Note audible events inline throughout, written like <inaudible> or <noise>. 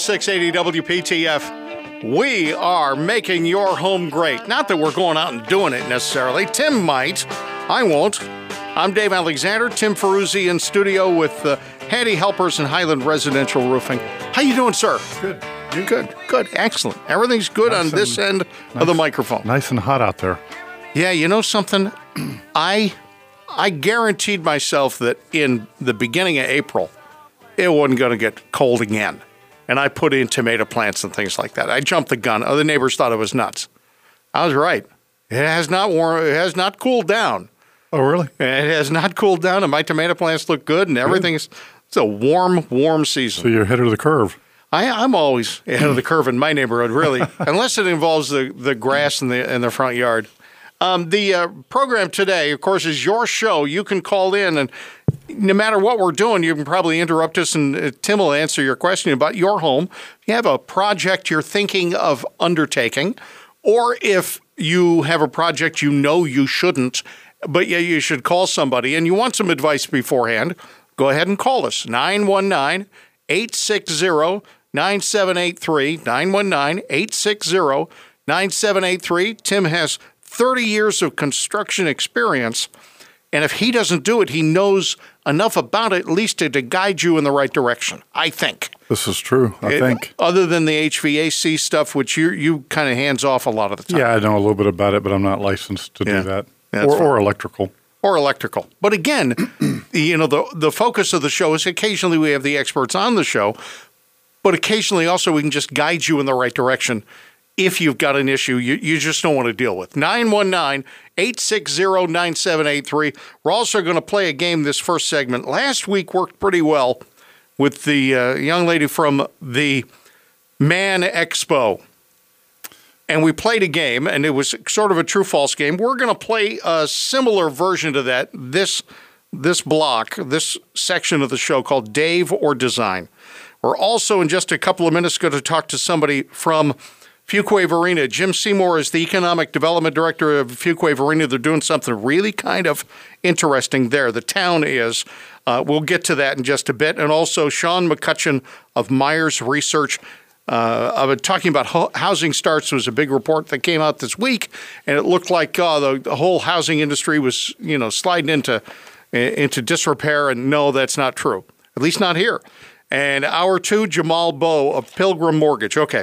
680 WPTF. We are making your home great. Not that we're going out and doing it necessarily. Tim might. I won't. I'm Dave Alexander. Tim Ferruzzi in studio with uh, Helpers and Highland Residential Roofing. How you doing, sir? Good. You? Good. Good. Excellent. Everything's good Nice on this end of the microphone. Nice and hot out there. Yeah, you know something? I I guaranteed myself that in the beginning of April, it wasn't going to get cold again. And I put in tomato plants and things like that. I jumped the gun. Other neighbors thought it was nuts. I was right. It has not warm, it has not cooled down. Oh, really? It has not cooled down, and my tomato plants look good, and everything's. It's a warm, warm season. So you're ahead of the curve. I, I'm always ahead of the curve in my neighborhood, really, <laughs> unless it involves the, the grass in the in the front yard. Um, the uh, program today, of course, is your show. You can call in, and no matter what we're doing, you can probably interrupt us, and uh, Tim will answer your question about your home. If you have a project you're thinking of undertaking, or if you have a project you know you shouldn't, but yeah, you should call somebody, and you want some advice beforehand, go ahead and call us 919 860 9783. 919 860 9783. Tim has 30 years of construction experience. And if he doesn't do it, he knows enough about it, at least to, to guide you in the right direction, I think. This is true, I It- think. Other than the HVAC stuff, which you you kind of hands off a lot of the time. Yeah, I know a little bit about it, but I'm not licensed to Yeah. do that. Yeah, or, or electrical. or electrical. But again, <clears throat> you know, the the focus of the show is occasionally we have the experts on the show, but occasionally also we can just guide you in the right direction if you've got an issue you, you just don't want to deal with. 919-860-9783. We're also going to play a game this first segment. Last week worked pretty well with the uh, young lady from the Man Expo and we played a game, and it was sort of a true false game. We're going to play a similar version to that this this block, this section of the show called Dave or Design. We're also in just a couple of minutes going to talk to somebody from Fuquay Varina. Jim Seymour is the economic development director of Fuquay Varina. They're doing something really kind of interesting there. The town is. Uh, we'll get to that in just a bit. And also Sean McCutcheon of Meyers Research. Uh, I've been talking about ho- housing starts was a big report that came out this week, and it looked like uh, the, the whole housing industry was, you know, sliding into into disrepair. And no, that's not true. At least not here. And hour two, Jamal Bow of Pilgrim Mortgage. Okay,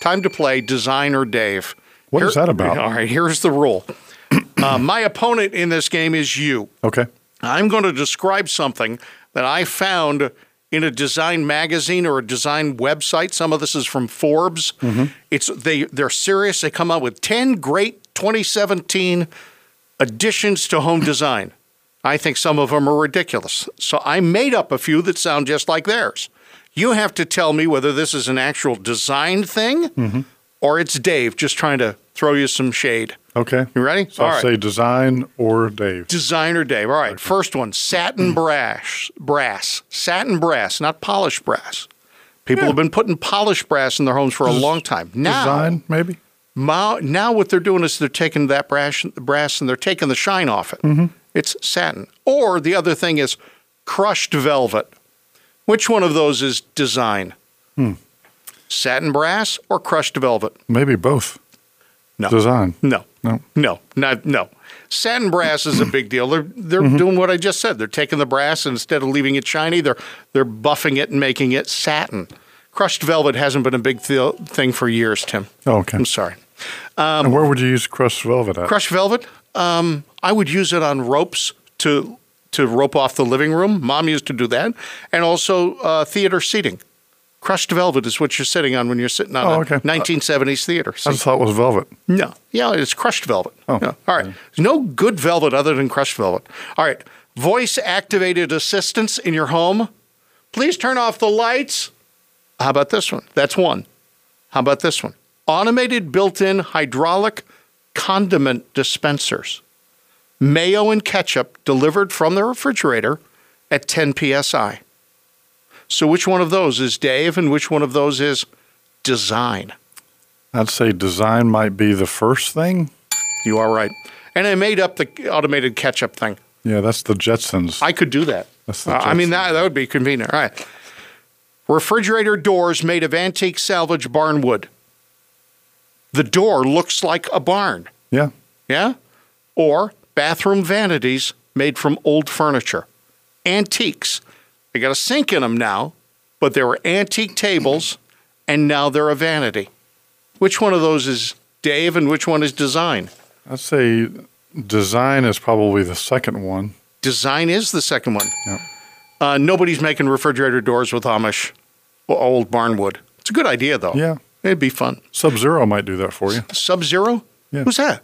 time to play Designer Dave. What is that about? All right, here's the rule. <clears throat> uh, my opponent in this game is you. Okay. I'm going to describe something that I found in a design magazine or a design website. Some of this is from Forbes. It's they they're serious. They come out with 10 great 2017 additions to home design. I think some of them are ridiculous. So I made up a few that sound just like theirs. You have to tell me whether this is an actual design thing mm-hmm. or it's Dave just trying to throw you some shade. Okay. You ready? So I'll say design or Dave. Designer Dave. All right. First one, satin mm-hmm. brass. Brass. Satin brass, not polished brass. People have been putting polished brass in their homes for a long time. Now, Design, maybe? now, now what they're doing is they're taking that brass, brass and they're taking the shine off it. Mm-hmm. It's satin. Or the other thing is crushed velvet. Which one of those is design? Hmm. Satin brass or crushed velvet? Maybe both. No. Design. No. No. No. Not no. Satin brass is a <clears throat> big deal. They're they're Mm-hmm. doing what I just said. They're taking the brass and instead of leaving it shiny, they're they're buffing it and making it satin. Crushed velvet hasn't been a big th- thing for years, Tim. Oh, okay. I'm sorry. and where would you use crushed velvet at? Crushed velvet, um, I would use it on ropes to to rope off the living room. Mom used to do that, and also uh, theater seating. Crushed velvet is what you're sitting on when you're sitting on Oh, a okay. 1970s theater. I just thought it was velvet. No. Yeah, it's crushed velvet. Oh. All right. There's no good velvet other than crushed velvet. All right. Voice activated assistants in your home. Please turn off the lights. How about this one? That's one. How about this one? Automated built in hydraulic condiment dispensers. Mayo and ketchup delivered from the refrigerator at 10 psi. So, which one of those is Dave and which one of those is design? I'd say design might be the first thing. You are right. And I made up the automated ketchup thing. Yeah, that's the Jetsons. I could do that. Uh, I mean, that, that would be convenient. All right. refrigerator doors made of antique salvage barn wood. The door looks like a barn. Yeah. Yeah? Or bathroom vanities made from old furniture. Antiques. They got a sink in them now, but they were antique tables, and now they're a vanity. Which one of those is Dave and which one is design? I'd say design is probably the second one. Design is the second one. Yep. Uh, nobody's making refrigerator doors with Amish or old barnwood. It's a good idea, though. Yeah. It'd be fun. Sub Zero might do that for you. Sub Zero? Yeah. Who's that?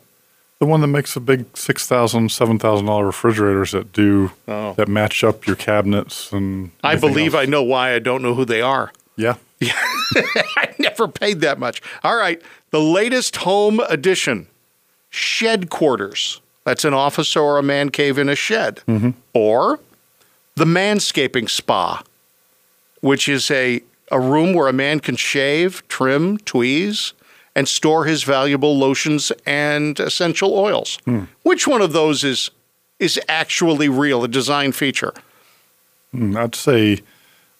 The one that makes the big six thousand, seven thousand dollar refrigerators that do Oh. that match up your cabinets and. I believe I know why I don't know who they are. Yeah. <laughs> I never paid that much. All right. The latest home edition, shed quarters. That's an office or a man cave in a shed. Mm-hmm. Or the manscaping spa, which is a, a room where a man can shave, trim, tweeze, and store his valuable lotions and essential oils. Which one of those is is actually real, a design feature? Mm, I'd say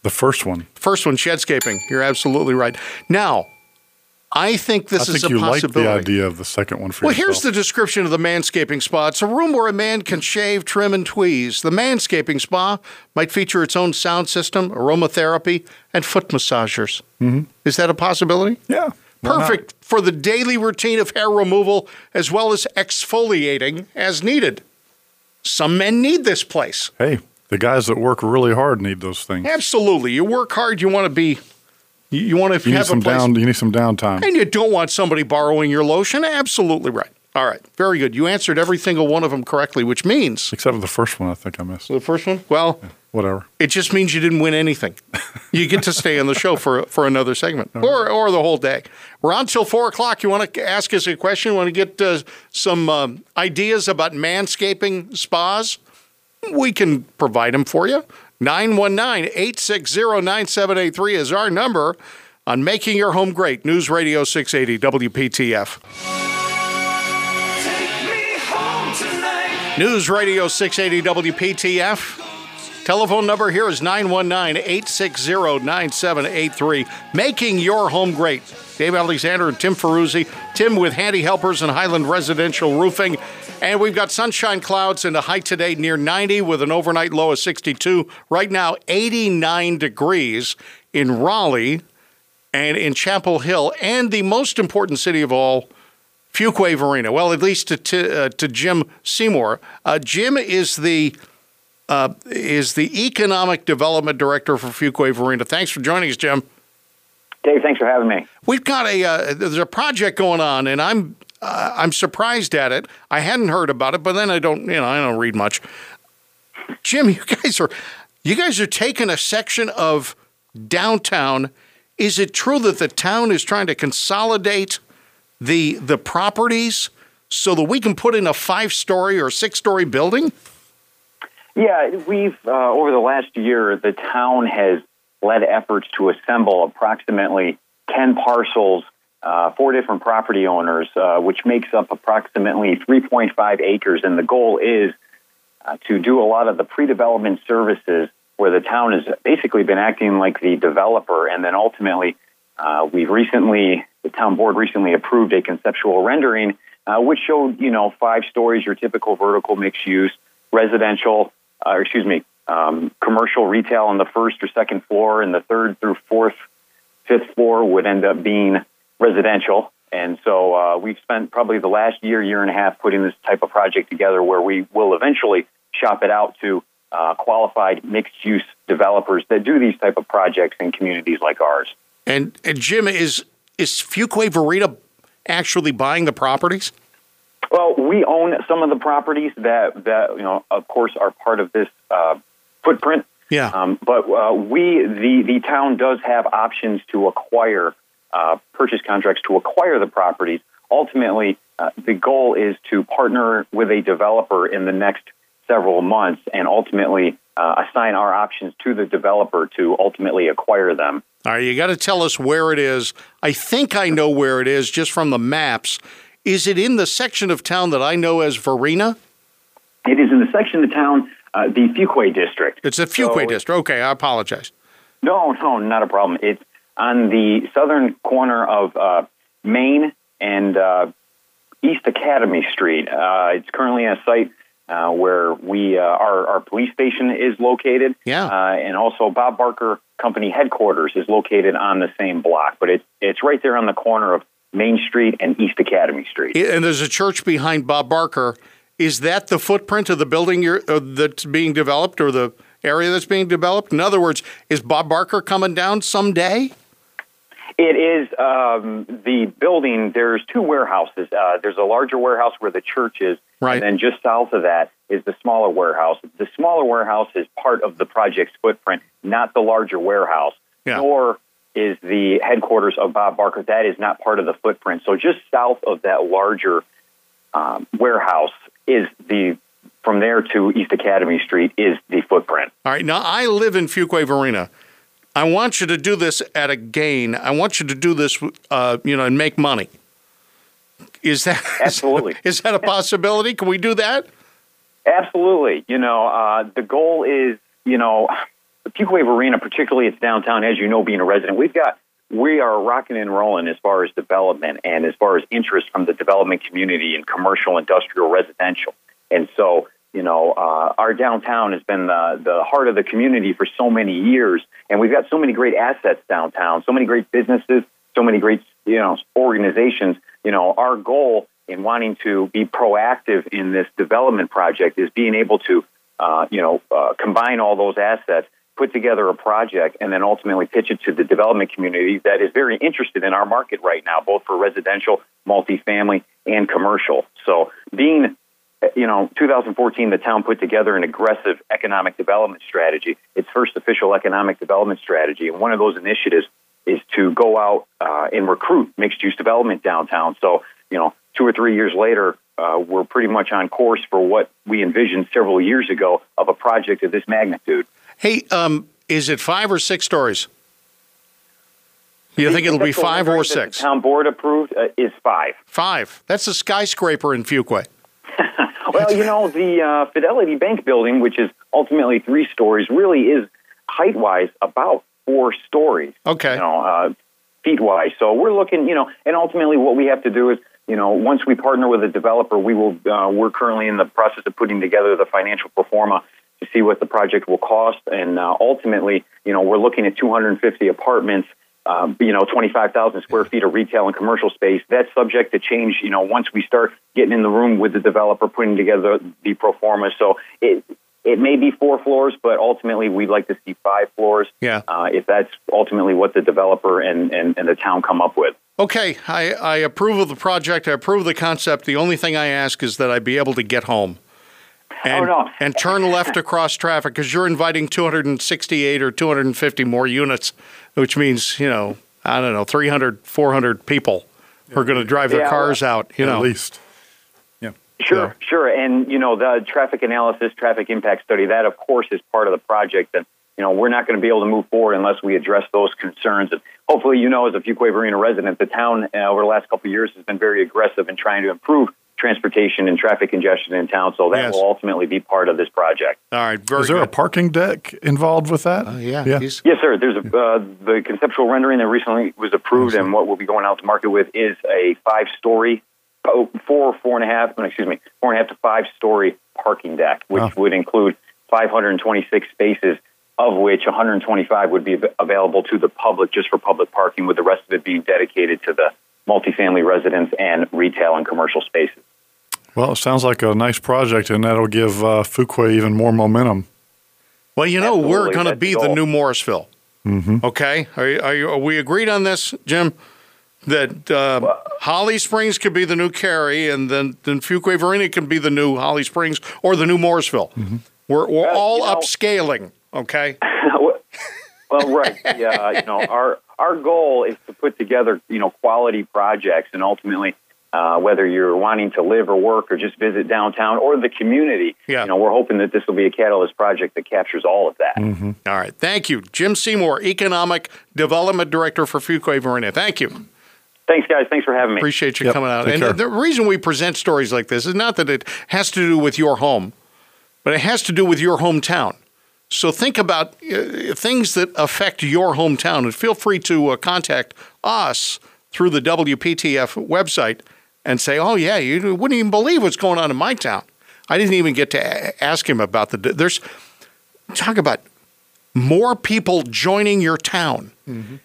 the first one. First one, shedscaping. You're absolutely right. Now, I think this I is think a you like possibility. the idea of the second one for well, yourself. here's the description of the manscaping spa. It's a room where a man can shave, trim, and tweeze. The manscaping spa might feature its own sound system, aromatherapy, and foot massagers. Mm-hmm. Is that a possibility? yeah. Not? Perfect for the daily routine of hair removal as well as exfoliating as needed. Some men need this place. Hey, the guys that work really hard need those things. Absolutely. You work hard, you want to be, you, you want to You need have a some place. down. You need some downtime. And you don't want somebody borrowing your lotion? Absolutely right. All right. Very good. You answered every single one of them correctly, which means Except for the first one, I think I missed. the first one, well, Whatever. it just means you didn't win anything. <laughs> You get to stay on the show for for another segment or or the whole day. We're on till four o'clock. You want to ask us a question? Want to get uh, some um, ideas about manscaping spas? We can provide them for you. 919 860 9783 is our number on Making Your Home Great. News Radio 680 WPTF. Take me home tonight. News Radio 680 WPTF. Telephone number here is 919 860 9783. Making your home great. Dave Alexander and Tim Ferruzzi. Tim with Handy Helpers and Highland Residential Roofing. And we've got sunshine clouds and a high today near 90 with an overnight low of 62. Right now, 89 degrees in Raleigh and in Chapel Hill. And the most important city of all, Fuquay Varina. Well, at least to to, uh, to Jim Seymour. Uh, Jim is the uh, is the economic development director for Fuquay Varina. Thanks for joining us, Jim. Dave, thanks for having me. We've got a uh, there's a project going on, and I'm uh, I'm surprised at it. I hadn't heard about it, but then I don't you know I don't read much. Jim, <laughs> you guys are you guys are taking a section of downtown. Is it true that the town is trying to consolidate the the properties so that we can put in a five story or six story building? Yeah, we've uh, over the last year, the town has led efforts to assemble approximately ten parcels, uh, four different property owners, uh, which makes up approximately 3.5 acres, and the goal is uh, to do a lot of the pre-development services where the town has basically been acting like the developer, and then ultimately, uh, we've recently the town board recently approved a conceptual rendering uh, which showed you know five stories, your typical vertical mixed use, residential, uh, excuse me, um, commercial retail on the first or second floor, and the third through fourth, fifth floor would end up being residential. And so uh, we've spent probably the last year, year and a half putting this type of project together where we will eventually shop it out to uh, qualified mixed use developers that do these type of projects in communities like ours. And, and Jim is is Fuquay Varina actually buying the properties? Well, we own some of the properties that that you know, of course, are part of this uh, footprint. Yeah. Um, but uh, we, the the town, does have options to acquire uh, purchase contracts to acquire the properties. Ultimately, uh, the goal is to partner with a developer in the next several months, and ultimately uh, assign our options to the developer to ultimately acquire them. All right, you got to tell us where it is. I think I know where it is just from the maps. Is it in the section of town that I know as Varina? It is in the section of the town, uh, the Fuquay district. It's the Fuquay So- district. Okay, I apologize. No, no, not a problem. It's on the southern corner of uh, Main and uh, East Academy Street. Uh, it's currently a site uh, where we uh, our, our police station is located. Yeah. Uh, and also Bob Barker Company headquarters is located on the same block, but it's it's right there on the corner of Main Street and East Academy Street. And there's a church behind Bob Barker. Is that the footprint of the building uh, that's being developed or the area that's being developed? In other words, is Bob Barker coming down someday? It is um, the building. There's two warehouses. Uh, there's a larger warehouse where the church is, Right. and then just south of that is the smaller warehouse. The smaller warehouse is part of the project's footprint, not the larger warehouse. Yeah. Nor is the headquarters of Bob Barker. That is not part of the footprint. So just south of that larger um, warehouse is the. From there to East Academy Street is the footprint. All right. Now, I live in Fuquay Varina. I want you to do this at a gain. I want you to do this, uh, you know, and make money. Is that <laughs> Absolutely. Is that a possibility? Can we do that? Absolutely. You know, uh, the goal is, you know, the Peak Wave Arena, particularly it's downtown, as you know, being a resident, we've got, we are rocking and rolling as far as development and as far as interest from the development community in commercial, industrial, residential. And so, you know, uh, our downtown has been the, the heart of the community for so many years. And we've got so many great assets downtown, so many great businesses, so many great, you know, organizations. You know, our goal in wanting to be proactive in this development project is being able to, uh, you know, uh, combine all those assets, put together a project, and then ultimately pitch it to the development community that is very interested in our market right now, both for residential, multifamily, and commercial. So, being you know, 2014, the town put together an aggressive economic development strategy, its first official economic development strategy. And one of those initiatives is to go out uh, and recruit mixed use development downtown. So, you know, two or three years later, uh, we're pretty much on course for what we envisioned several years ago of a project of this magnitude. Hey, um, is it five or six stories? You think it'll be five or six? The town board approved uh, is five. Five. That's a skyscraper in Fuquay. <laughs> Well, you know, the uh, Fidelity Bank building, which is ultimately three stories, really is height wise about four stories. Okay. You know, uh, feet wise. So we're looking, you know, and ultimately what we have to do is, you know, once we partner with a developer, we will. Uh, we're currently in the process of putting together the financial pro forma to see what the project will cost, and uh, ultimately, you know, we're looking at 250 apartments. Um, you know, 25,000 square feet of retail and commercial space. That's subject to change, you know, once we start getting in the room with the developer, putting together the pro forma. So it, it may be four floors, but ultimately we'd like to see five floors. Yeah. Uh, if that's ultimately what the developer and, and, and the town come up with. Okay, I, I approve of the project. I approve of the concept. The only thing I ask is that I be able to get home. And, Oh, no. and turn left across traffic because you're inviting 268 or 250 more units, which means, you know, I don't know, 300, 400 people who are going to drive their Yeah, cars out, you know. At least. Yeah. Sure, Yeah. sure. And, you know, the traffic analysis, traffic impact study, that, of course, is part of the project. And, you know, we're not going to be able to move forward unless we address those concerns. And hopefully, you know, as a Fuquay Varina resident, the town uh, over the last couple of years has been very aggressive in trying to improve transportation and traffic congestion in town. So that Yes. will ultimately be part of this project. All right, very Is there a parking deck involved with that? Uh, yeah, Yeah. Yes, sir. There's a, uh, the conceptual rendering that recently was approved, and what we'll be going out to market with is a five-story, oh, four, four and a half, no, excuse me, four and a half to five-story parking deck, which Wow. would include 526 spaces, of which 125 would be available to the public just for public parking, with the rest of it being dedicated to the multifamily residents and retail and commercial spaces. Well, it sounds like a nice project, and that'll give uh, Fuquay even more momentum. Well, you know, we're going to be the the new Morrisville. Mm-hmm. Okay, are, you- are, you, are we agreed on this, Jim? That uh, Holly Springs could be the new Cary, and then then Fuquay Varina can be the new Holly Springs or the new Morrisville. We're we're Uh, all you know- upscaling. Okay. <laughs> well, right. Yeah, you know, our our goal is to put together, you know, quality projects, and ultimately, uh, whether you're wanting to live or work or just visit downtown or the community, Yeah. you know, we're hoping that this will be a catalyst project that captures all of that. All right. Thank you, Jim Seymour, Economic Development Director for Fuquay Varina. Thank you. Thanks, guys. Thanks for having me. Appreciate you Yep. coming out. Take and care. the reason we present stories like this is not that it has to do with your home, but it has to do with your hometown. So think about uh, things that affect your hometown, and feel free to uh, contact us through the WPTF website and say, "Oh yeah, you wouldn't even believe what's going on in my town." I didn't even get to ask him about the. There's talk about more people joining your town. Mm-hmm.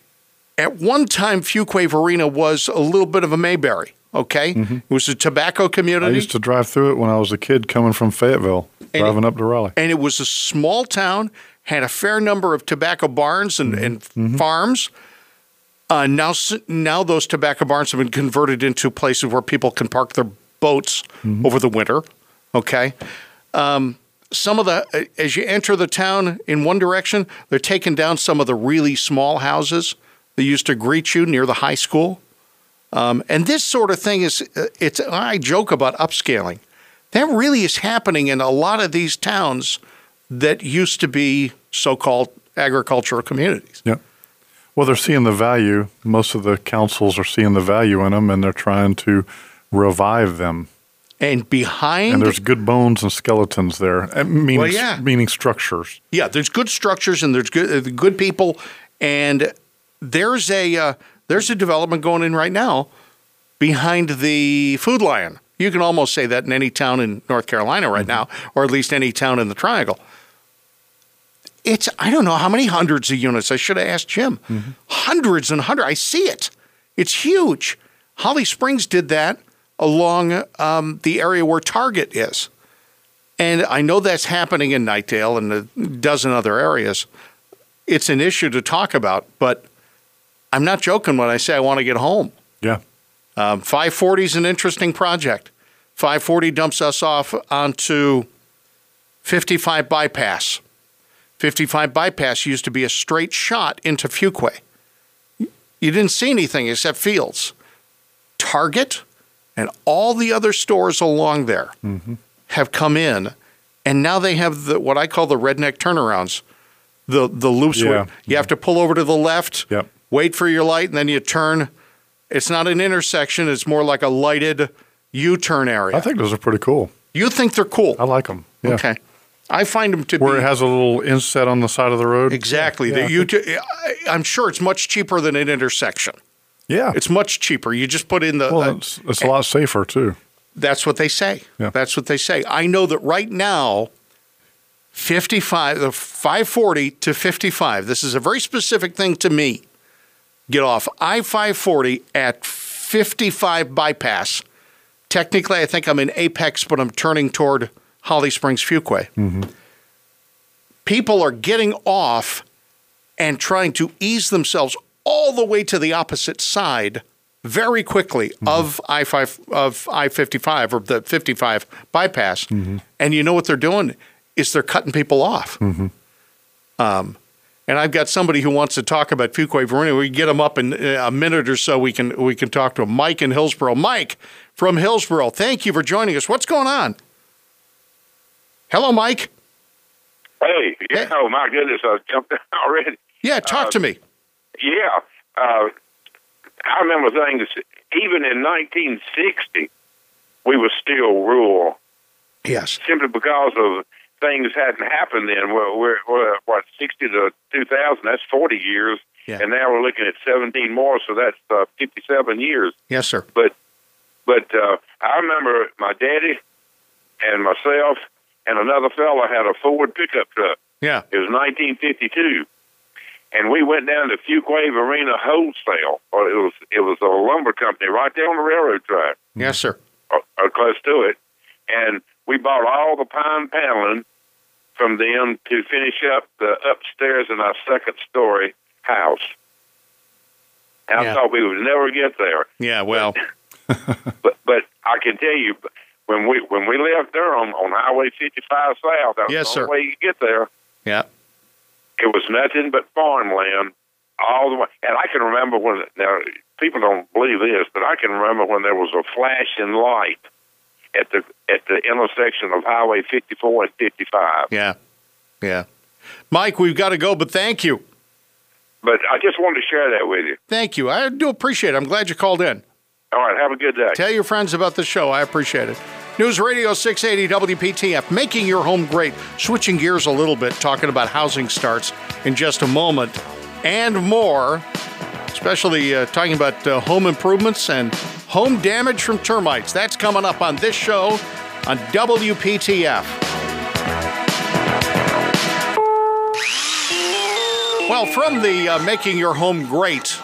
At one time, Fuquay Varina was a little bit of a Mayberry. Okay, mm-hmm. it was a tobacco community. I used to drive through it when I was a kid coming from Fayetteville, driving up to Raleigh. and it was a small town, had a fair number of tobacco barns and, mm-hmm. and farms. Uh, now, now those tobacco barns have been converted into places where people can park their boats over the winter. Okay, um, some of the as you enter the town in one direction, they're taking down some of the really small houses that used to greet you near the high school. Um, and this sort of thing is, uh, it's, I joke about upscaling. That really is happening in a lot of these towns that used to be so called agricultural communities. Yeah. Well, they're seeing the value. Most of the councils are seeing the value in them, and they're trying to revive them. And behind, And there's good bones and skeletons there, uh, meaning, Well, yeah. meaning structures. yeah, there's good structures and there's good, uh, good people. And there's a, uh, there's a development going in right now behind the Food Lion. You can almost say that in any town in North Carolina right now, or at least any town in the Triangle. It's I don't know how many hundreds of units. I should have asked Jim. Hundreds and hundreds. I see it. It's huge. Holly Springs did that along um, the area where Target is, and I know that's happening in Knightdale and a dozen other areas. It's an issue to talk about, but I'm not joking when I say I want to get home. Yeah. Um, 540 is an interesting project. 540 dumps us off onto 55 bypass. 55 bypass used to be a straight shot into Fuquay. You didn't see anything except fields. Target and all the other stores along there mm-hmm. have come in, and now they have the what I call the redneck turnarounds. The the loose Yeah. one. You have to pull over to the left, Yep. wait for your light, and then you turn. It's not an intersection. It's more like a lighted U-turn area. I think those are pretty cool. you think they're cool? I like them. Yeah. Okay. I find them to Where be it has a little inset on the side of the road. exactly. Yeah. The U- I'm sure it's much cheaper than an intersection. Yeah. It's much cheaper. You just put in the. well, uh, it's, it's a lot safer too. That's what they say. Yeah. That's what they say. I know that right now, 55, the 540 to 55, this is a very specific thing to me. Get off I 540 at 55 bypass. Technically, I think I'm in Apex, but I'm turning toward Holly Springs Fuquay. People are getting off and trying to ease themselves all the way to the opposite side very quickly of I five of I fifty five or the fifty five bypass, and you know what they're doing is they're cutting people off. Um, and I've got somebody who wants to talk about Fuquay Varina. We get him up in uh, a minute or so. We can we can talk to him. Mike in Hillsborough. Mike from Hillsborough. Thank you for joining us. What's going on? Hello, Mike. Hey, yeah, Hey. oh my goodness, I jumped in <laughs> already. Yeah, talk to me. Yeah, uh, I remember things. Even in 1960, we were still rural, Yes. simply because of things hadn't happened then. We're, we're, we're what 60 to 2000. That's 40 years, Yeah. and now we're looking at 17 more. So that's uh, 57 years. Yes, sir. But but uh, I remember my daddy and myself and another fella had a Ford pickup truck. Yeah. It was 1952, and we went down to Fuquay Varina Wholesale, or it was it was a lumber company right there on the railroad track, Yes, sir. or, or close to it, and we bought all the pine paneling from them to finish up the upstairs in our second story house. And Yeah. I thought we would never get there, Yeah. Well. <laughs> but but I can tell you, when we when we left Durham on Highway 55 South, that was Yes, the only sir. way you could get there. Yeah. It was nothing but farmland all the way. And I can remember when now people don't believe this, but I can remember when there was a flashing light at the at the intersection of Highway 54 and 55. Yeah. Yeah. Mike, we've got to go, but thank you. But I just wanted to share that with you. Thank you. I do appreciate it. I'm glad you called in. All right, have a good day. Tell your friends about the show. I appreciate it. News Radio 680 WPTF, making your home great. Switching gears a little bit, talking about housing starts in just a moment and more, especially uh, talking about uh, home improvements and home damage from termites. That's coming up on this show on WPTF. Well, from the uh, Making Your Home Great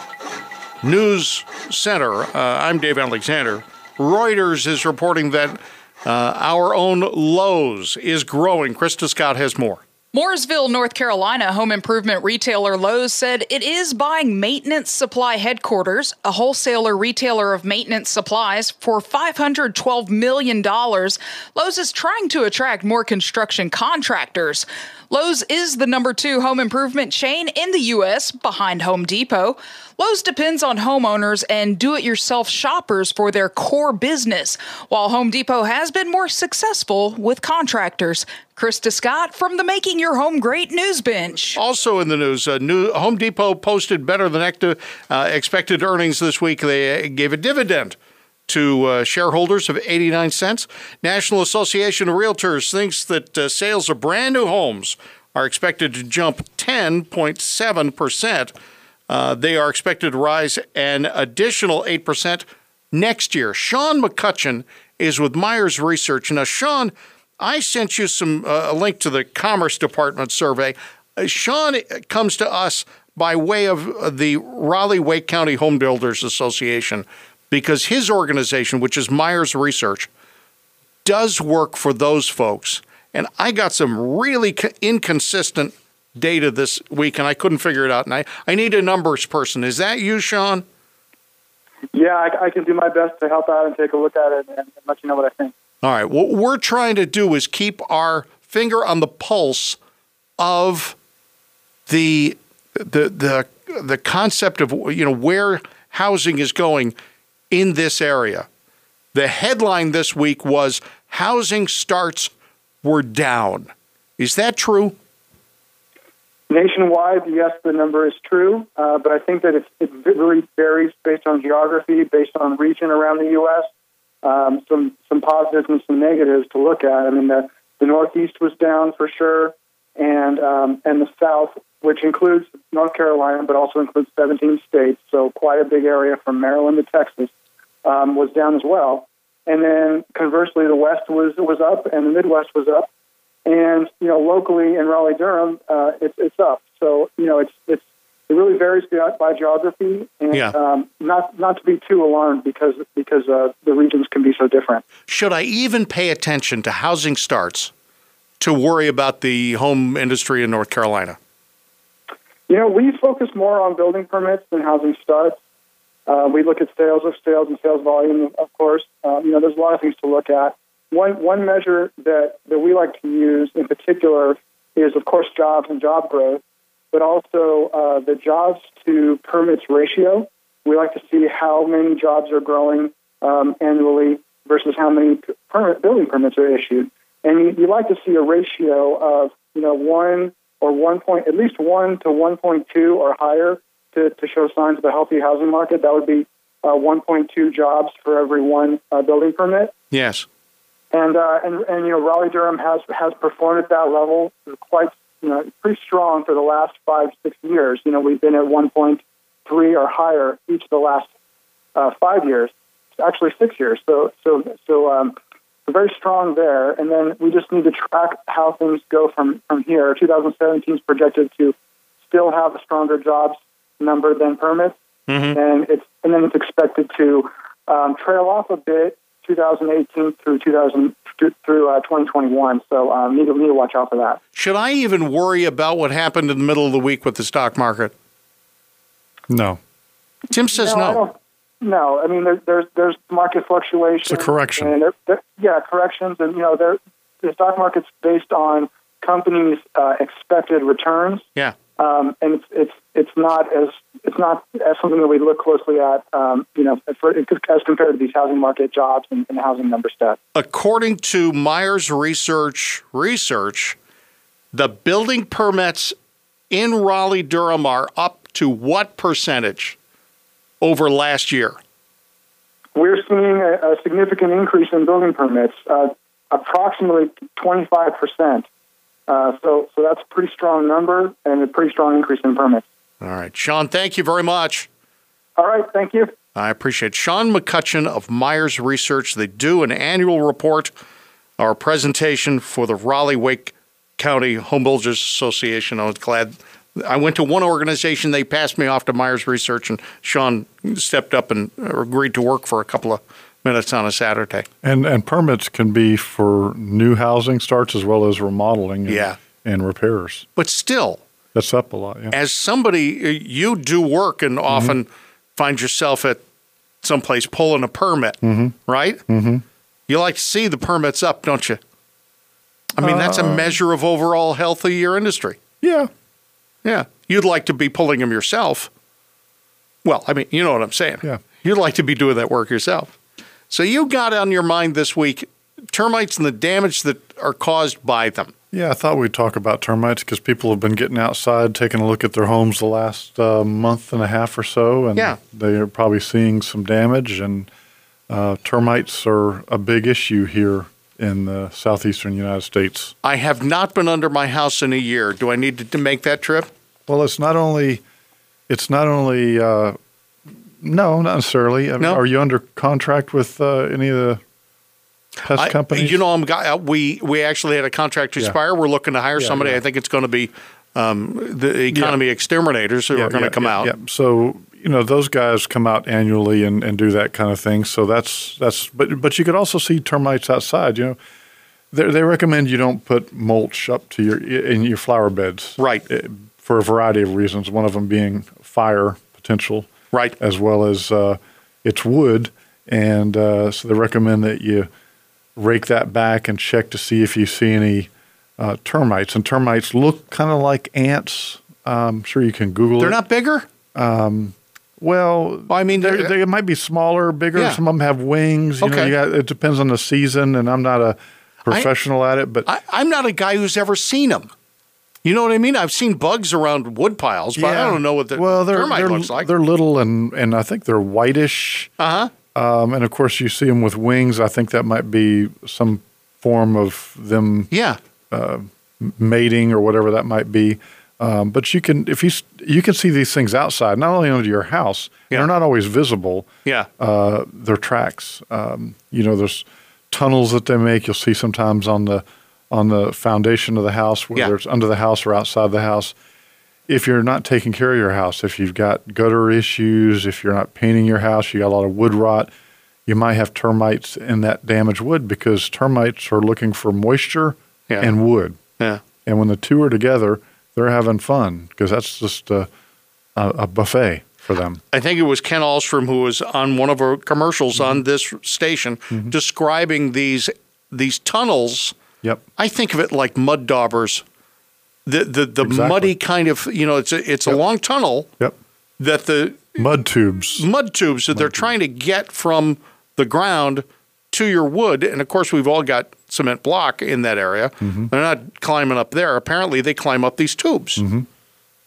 News Center, uh, I'm Dave Alexander. Reuters is reporting that uh, our own Lowe's is growing. Krista Scott has more. Mooresville, North Carolina home improvement retailer Lowe's said it is buying Maintenance Supply Headquarters, a wholesaler retailer of maintenance supplies, for $512 million. Lowe's is trying to attract more construction contractors. Lowe's is the number two home improvement chain in the U.S. behind Home Depot. Lowe's depends on homeowners and do it yourself shoppers for their core business, while Home Depot has been more successful with contractors. Krista Scott from the Making Your Home Great News Bench. Also in the news, uh, new Home Depot posted better than uh, expected earnings this week. They uh, gave a dividend to uh, shareholders of 89 cents. National Association of Realtors thinks that uh, sales of brand new homes are expected to jump 10.7%. Uh, they are expected to rise an additional 8% next year. Sean McCutcheon is with Meyers Research. Now, Sean, I sent you some uh, a link to the Commerce Department survey. Uh, Sean comes to us by way of the Raleigh Wake County Home Builders Association because his organization, which is Meyers Research, does work for those folks. And I got some really inconsistent data this week and I couldn't figure it out. And I, I need a numbers person. Is that you, Sean? Yeah, I, I can do my best to help out and take a look at it and, and let you know what I think. All right. What we're trying to do is keep our finger on the pulse of the the the the concept of you know where housing is going in this area. The headline this week was housing starts were down. Is that true? Nationwide, yes, the number is true, uh, but I think that it, it really varies based on geography, based on region around the U.S. Um, some some positives and some negatives to look at. I mean, the, the Northeast was down for sure, and um, and the South, which includes North Carolina, but also includes 17 states, so quite a big area from Maryland to Texas um, was down as well. And then conversely, the West was was up, and the Midwest was up. And you know, locally in Raleigh Durham, uh, it's it's up. So you know, it's it's it really varies by geography, and yeah. um, not not to be too alarmed because because uh, the regions can be so different. Should I even pay attention to housing starts to worry about the home industry in North Carolina? You know, we focus more on building permits than housing starts. Uh, we look at sales of sales and sales volume, of course. Um, you know, there's a lot of things to look at. One one measure that, that we like to use in particular is, of course, jobs and job growth, but also uh, the jobs to permits ratio. We like to see how many jobs are growing um, annually versus how many permit, building permits are issued. And you, you like to see a ratio of you know one or one point, at least one to one point two or higher to, to show signs of a healthy housing market, that would be uh, 1.2 jobs for every one uh, building permit. Yes. And, uh, and and you know Raleigh Durham has has performed at that level quite you know pretty strong for the last five six years. You know we've been at 1.3 or higher each of the last uh, five years, actually six years. So so so um, very strong there. And then we just need to track how things go from from here. 2017 is projected to still have a stronger jobs number than permits, mm-hmm. and it's and then it's expected to um, trail off a bit 2018 through 2000 through uh, 2021. So um, need to need to watch out for that. Should I even worry about what happened in the middle of the week with the stock market? No. Tim says no. No, no. I mean, there, there's there's market fluctuations. It's a correction. And there, there, yeah, corrections, and you know, the stock market's based on companies' uh, expected returns. Yeah. Um, and it's it's it's not as it's not as something that we look closely at, um, you know, for, as compared to these housing market jobs and, and housing number stats. According to Meyers Research research, the building permits in Raleigh Durham are up to what percentage over last year? we're seeing a, a significant increase in building permits, uh, approximately 25 percent. Uh, so, so that's a pretty strong number and a pretty strong increase in permits. All right, Sean. Thank you very much. All right, thank you. I appreciate it. Sean McCutcheon of Meyers Research. They do an annual report, our presentation for the Raleigh Wake County Home Builders Association. I was glad. I went to one organization. They passed me off to Meyers Research, and Sean stepped up and agreed to work for a couple of minutes on a Saturday. And and permits can be for new housing starts as well as remodeling. And, Yeah. and repairs. But still, That's up a lot. Yeah. as somebody, you do work and mm-hmm. often find yourself at someplace pulling a permit, mm-hmm. right? Mm-hmm. You like to see the permits up, don't you? I mean, that's a uh, measure of overall health of your industry. yeah. Yeah. You'd like to be pulling them yourself. Well, I mean, you know what I'm saying. Yeah. You'd like to be doing that work yourself. So you got on your mind this week termites and the damage that are caused by them. Yeah, I thought we'd talk about termites because people have been getting outside, taking a look at their homes the last uh, month and a half or so, and Yeah. they are probably seeing some damage. And uh, termites are a big issue here in the southeastern United States. I have not been under my house in a year. Do I need to, to make that trip? Well, it's not only, it's not only, uh, no, not necessarily. I mean, No? Are you under contract with uh, any of the pest I- companies? You know, I'm we we actually had a contract Yeah. expire. We're looking to hire Yeah, somebody. yeah. I think it's going to be um, the economy exterminators who are going to come yeah, out. Yeah. So you know those guys come out annually and, and do that kind of thing. So that's that's but but you could also see termites outside. You know, they they recommend you don't put mulch up to your in your flower beds, Right. eh, For a variety of reasons. One of them being fire potential, Right. as well as uh, it's wood, and uh, so they recommend that you rake that back and check to see if you see any uh, termites. And termites look kind of like ants. I'm sure you can Google They're it. not bigger. Well, Well, I mean, they they're- they might be smaller, bigger. Yeah. Some of them have wings. You know, Okay. you got, it depends on the season, and I'm not a professional at it, but I, I'm not a guy who's ever seen them. You know what I mean? I've seen bugs around wood piles, but I don't know what the well, they're, termite they're, looks like. They're little, and and I think they're whitish. Uh huh. Um, and of course, you see them with wings. I think that might be some form of them Yeah. mating or whatever that might be. Um, but you can, if you you can see these things outside, not only under your house, Yeah. they're not always visible. Yeah. uh, their tracks. Um, you know, there's tunnels that they make. You'll see sometimes on the on the foundation of the house, whether Yeah. it's under the house or outside the house. If you're not taking care of your house, if you've got gutter issues, if you're not painting your house, you got a lot of wood rot, you might have termites in that damaged wood because termites are looking for moisture Yeah. and wood. Yeah. And when the two are together, they're having fun because that's just a, a, a buffet for them. I think it was Ken Alstrom who was on one of our commercials Mm-hmm. on this station describing these these tunnels. Yep. I think of it like mud daubers. The the, the Exactly. muddy kind of you know it's a it's a long tunnel Yep. that the Mud tubes. mud tubes that they're trying to get from the ground to your wood. And of course, we've all got cement block in that area. Mm-hmm. They're not climbing up there. Apparently, they climb up these tubes. Mm-hmm.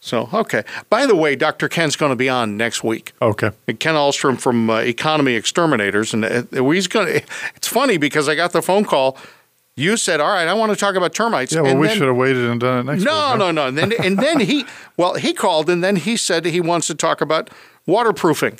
So, okay. By the way, Dr. Ken's going to be on next week. Okay. And Ken Alstrom from uh, Economy Exterminators, and uh, he's going. It's funny because I got the phone call. You said, "All right, I want to talk about termites." Yeah, well, And we then- should have waited and done it next no, week. no, no. And then, and then he, well, he called and then he said he wants to talk about waterproofing,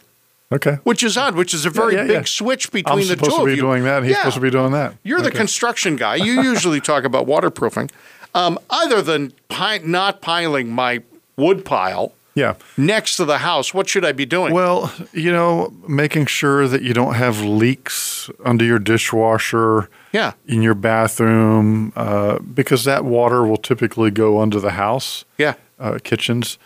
Okay. which is odd, which is a very yeah, big yeah. switch between I'm the supposed two to of be you. doing that. He's Yeah. supposed to be doing that. You're the construction guy. You <laughs> usually talk about waterproofing. Um, other than pi- not piling my wood pile Yeah. next to the house, what should I be doing? Well, you know, making sure that you don't have leaks under your dishwasher, yeah, in your bathroom, uh, because that water will typically go under the house, yeah, uh, kitchens.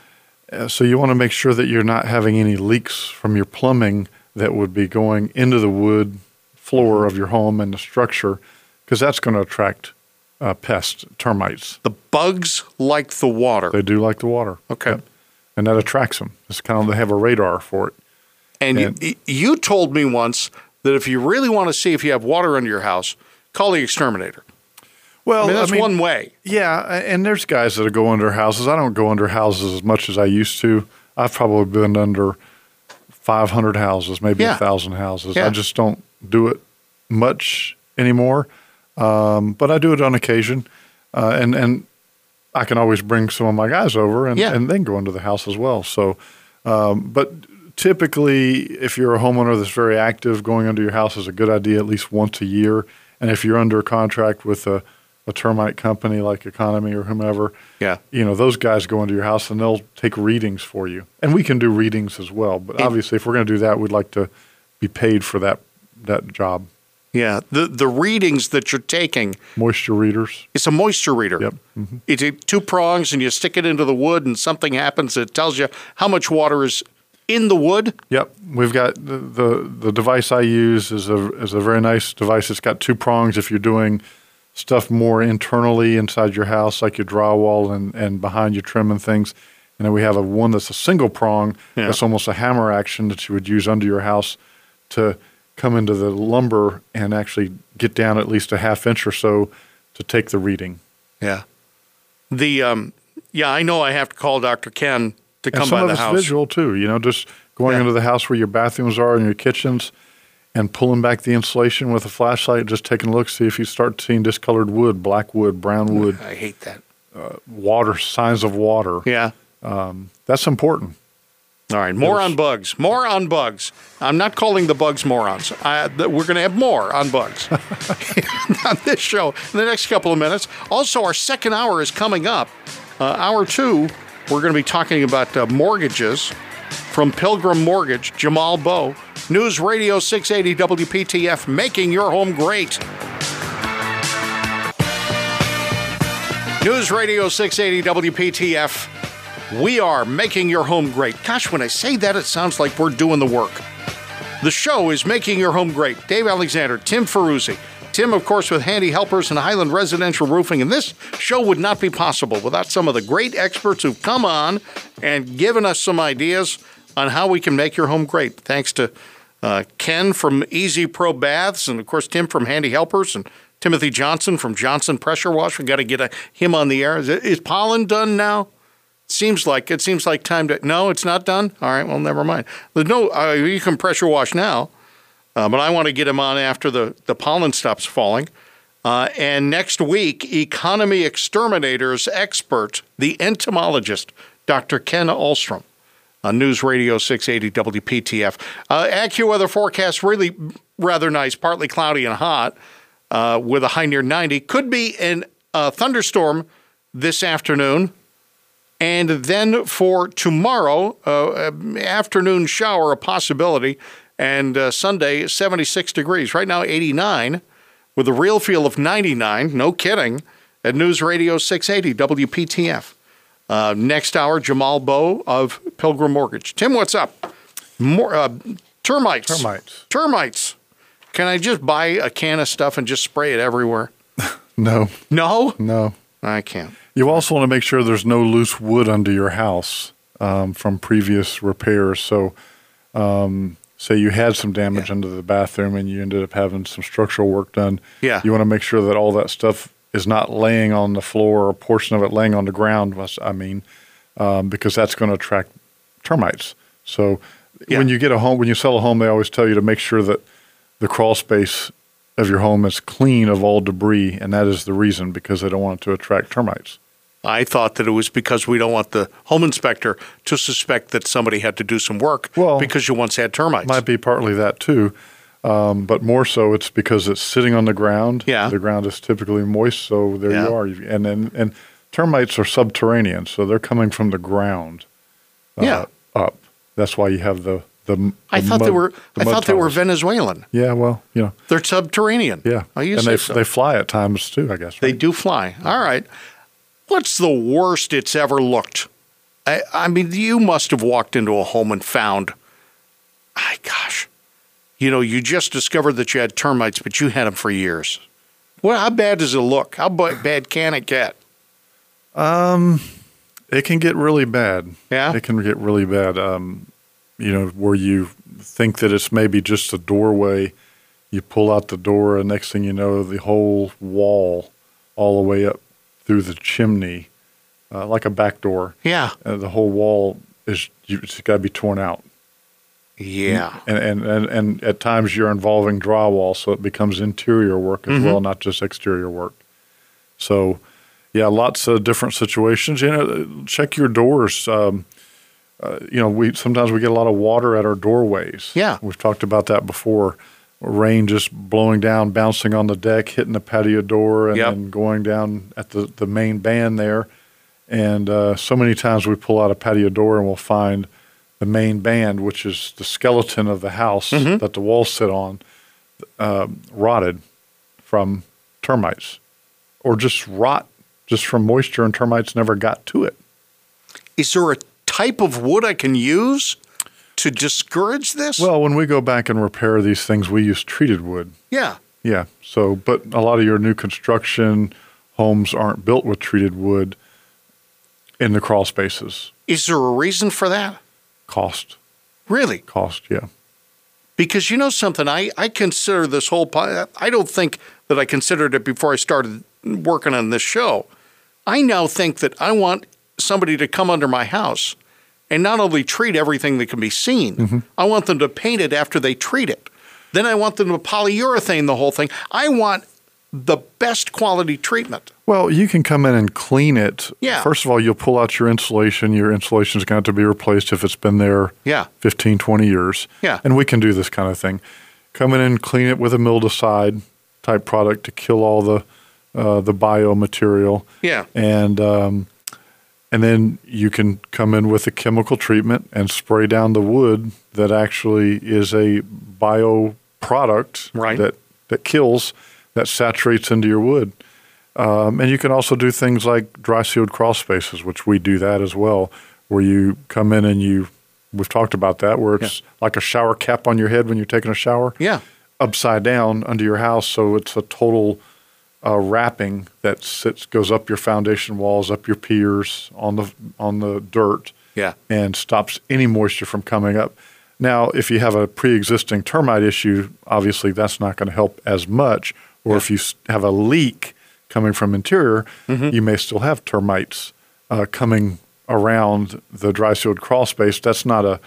Uh, so you want to make sure that you're not having any leaks from your plumbing that would be going into the wood floor of your home and the structure, because that's going to attract uh, pests, termites. the bugs like the water. They do like the water. Okay. And that attracts them. It's kind of, they have a radar for it. And you, And- you told me once that if you really want to see if you have water under your house, call the exterminator. Well, I mean, that's one way. Yeah, and there's guys that go under houses. I don't go under houses as much as I used to. I've probably been under 500 houses, maybe a Yeah. thousand houses. Yeah. I just don't do it much anymore, um, but I do it on occasion, uh, and and I can always bring some of my guys over, and Yeah. and then go into the house as well. So, um, but typically, if you're a homeowner that's very active, going under your house is a good idea at least once a year. And if you're under contract with a, a termite company like Economy or whomever, Yeah. you know those guys go into your house and they'll take readings for you, and we can do readings as well. But And- obviously, if we're going to do that, we'd like to be paid for that that job. Yeah. The the readings that you're taking, Moisture readers. it's a moisture reader. Yep. Mm-hmm. It's a two prongs, and you stick it into the wood, and something happens. It tells you how much water is in the wood. Yep, we've got the, the the device I use is a is a very nice device. It's got two prongs. If you're doing stuff more internally inside your house, like your drywall and and behind you trimming things, and then we have a one that's a single prong. Yeah. That's almost a hammer action that you would use under your house to come into the lumber and actually get down at least a half inch or so to take the reading. Yeah. The um, yeah, I know I have to call Dr. Ken to And come some by of the it's house. visual too. You know, just going Yeah. into the house where your bathrooms are and your kitchens, and pulling back the insulation with a flashlight, just taking a look, see if you start seeing discolored wood, black wood, brown wood, I hate that. water signs of water. Yeah. That's important. All right, more Yes. on bugs. More on bugs. I'm not calling the bugs morons. I, th- we're going to have more on bugs <laughs> on this show in the next couple of minutes. Also, our second hour is coming up. Uh, hour two, we're going to be talking about uh, mortgages from Pilgrim Mortgage, Jamal Bow. News Radio 680 WPTF, making your home great. News Radio 680 WPTF. We are making your home great. Gosh, when I say that, it sounds like we're doing the work. The show is making your home great. Dave Alexander, Tim Ferruzzi. Tim, of course, with Handy Helpers and Highland Residential Roofing. And this show would not be possible without some of the great experts who've come on and given us some ideas on how we can make your home great. Thanks to uh, Ken from Easy Pro Baths, and of course, Tim from Handy Helpers, and Timothy Johnson from Johnson Pressure Wash. We've got to get a, him on the air. Is, pollen done now? Seems like it seems like time to. No, it's not done. All right, well, never mind. No. Uh, you can pressure wash now, uh, but I want to get him on after the the pollen stops falling. Uh, and next week, economy exterminators expert, the entomologist, Dr. Ken Ulstrom, on News Radio 680 WPTF. Uh, AccuWeather forecast really rather nice, partly cloudy and hot, uh, with a high near 90. Could be a uh, thunderstorm this afternoon. And then for tomorrow, uh, afternoon shower, a possibility. And uh, Sunday, 76 degrees. Right now, 89 with a real feel of 99. No kidding. At News Radio 680 WPTF. Uh, next hour, Jamal Bow of Pilgrim Mortgage. Tim, what's up? More uh, termites. Termites. Termites. Can I just buy a can of stuff and just spray it everywhere? <laughs> No, No, no. I can't. You also want to make sure there's no loose wood under your house um, from previous repairs. So, um, say you had some damage Yeah. under the bathroom and you ended up having some structural work done. Yeah. You want to make sure that all that stuff is not laying on the floor or a portion of it laying on the ground. I mean, um, because that's going to attract termites. So, Yeah. when you get a home, when you sell a home, they always tell you to make sure that the crawl space of your home is clean of all debris, and that is the reason because they don't want it to attract termites. I thought that it was because we don't want the home inspector to suspect that somebody had to do some work Well, because you once had termites. Might be partly that too, um, but more so it's because it's sitting on the ground. Yeah. the ground is typically moist, so there Yeah. you are. And then and termites are subterranean, so they're coming from the ground. uh, Yeah. up. That's why you have the the. I the thought they were. the I mud thought they were. Venezuelan. Yeah, well, you know, They're subterranean. yeah, Oh, and they so. they fly at times too. I guess They do fly. All right. What's the worst it's ever looked? I, I mean, you must have walked into a home and found, I gosh, you know, you just discovered that you had termites, but you had them for years. Well, how bad does it look? How bad can it get? Um, It can get really bad. Yeah? It can get really bad. Um, you know, where you think that it's maybe just a doorway, you pull out the door, and next thing you know, the whole wall, all the way up through the chimney, uh, like a back door, Yeah. uh, the whole wall is it's got to be torn out. Yeah. and, and, and, and at times you're involving drywall, so it becomes interior work as well, not just exterior work. So, yeah, lots of different situations. You know, check your doors. Um, uh, you know, we sometimes we get a lot of water at our doorways. Yeah. we've talked about that before. Rain just blowing down, bouncing on the deck, hitting the patio door, and Yep. then going down at the the main band there. And uh, so many times we pull out a patio door and we'll find the main band, which is the skeleton of the house Mm-hmm. that the walls sit on, um, rotted from termites, or just rot just from moisture, and termites never got to it. Is there a type of wood I can use to discourage this? Well, when we go back and repair these things, we use treated wood. yeah. Yeah. So, but a lot of your new construction homes aren't built with treated wood in the crawl spaces. Is there a reason for that? Cost, Really? cost, yeah. Because you know something, I, I consider this whole, I don't think that I considered it before I started working on this show. I now think that I want somebody to come under my house and not only treat everything that can be seen, I want them to paint it after they treat it. Then I want them to polyurethane the whole thing. I want the best quality treatment. Well, you can come in and clean it. Yeah. First of all, you'll pull out your insulation. Your insulation is going to have to be replaced if it's been there Yeah. 15, 20 years. Yeah. And we can do this kind of thing. Come in and clean it with a mildewcide type product to kill all the uh, the biomaterial. Yeah. And um, and then you can come in with a chemical treatment and spray down the wood that actually is a bio product Right. that that kills that saturates into your wood. Um, and you can also do things like dry sealed crawl spaces, which we do that as well, where you come in and you, we've talked about that, where it's like a shower cap on your head when you're taking a shower, Yeah. upside down under your house. So it's a total uh, wrapping that sits, goes up your foundation walls, up your piers, on the on the dirt, Yeah. and stops any moisture from coming up. Now, if you have a pre-existing termite issue, obviously that's not going to help as much. Or if you have a leak coming from interior, Mm-hmm. you may still have termites uh, coming around the dry sealed crawl space. That's not a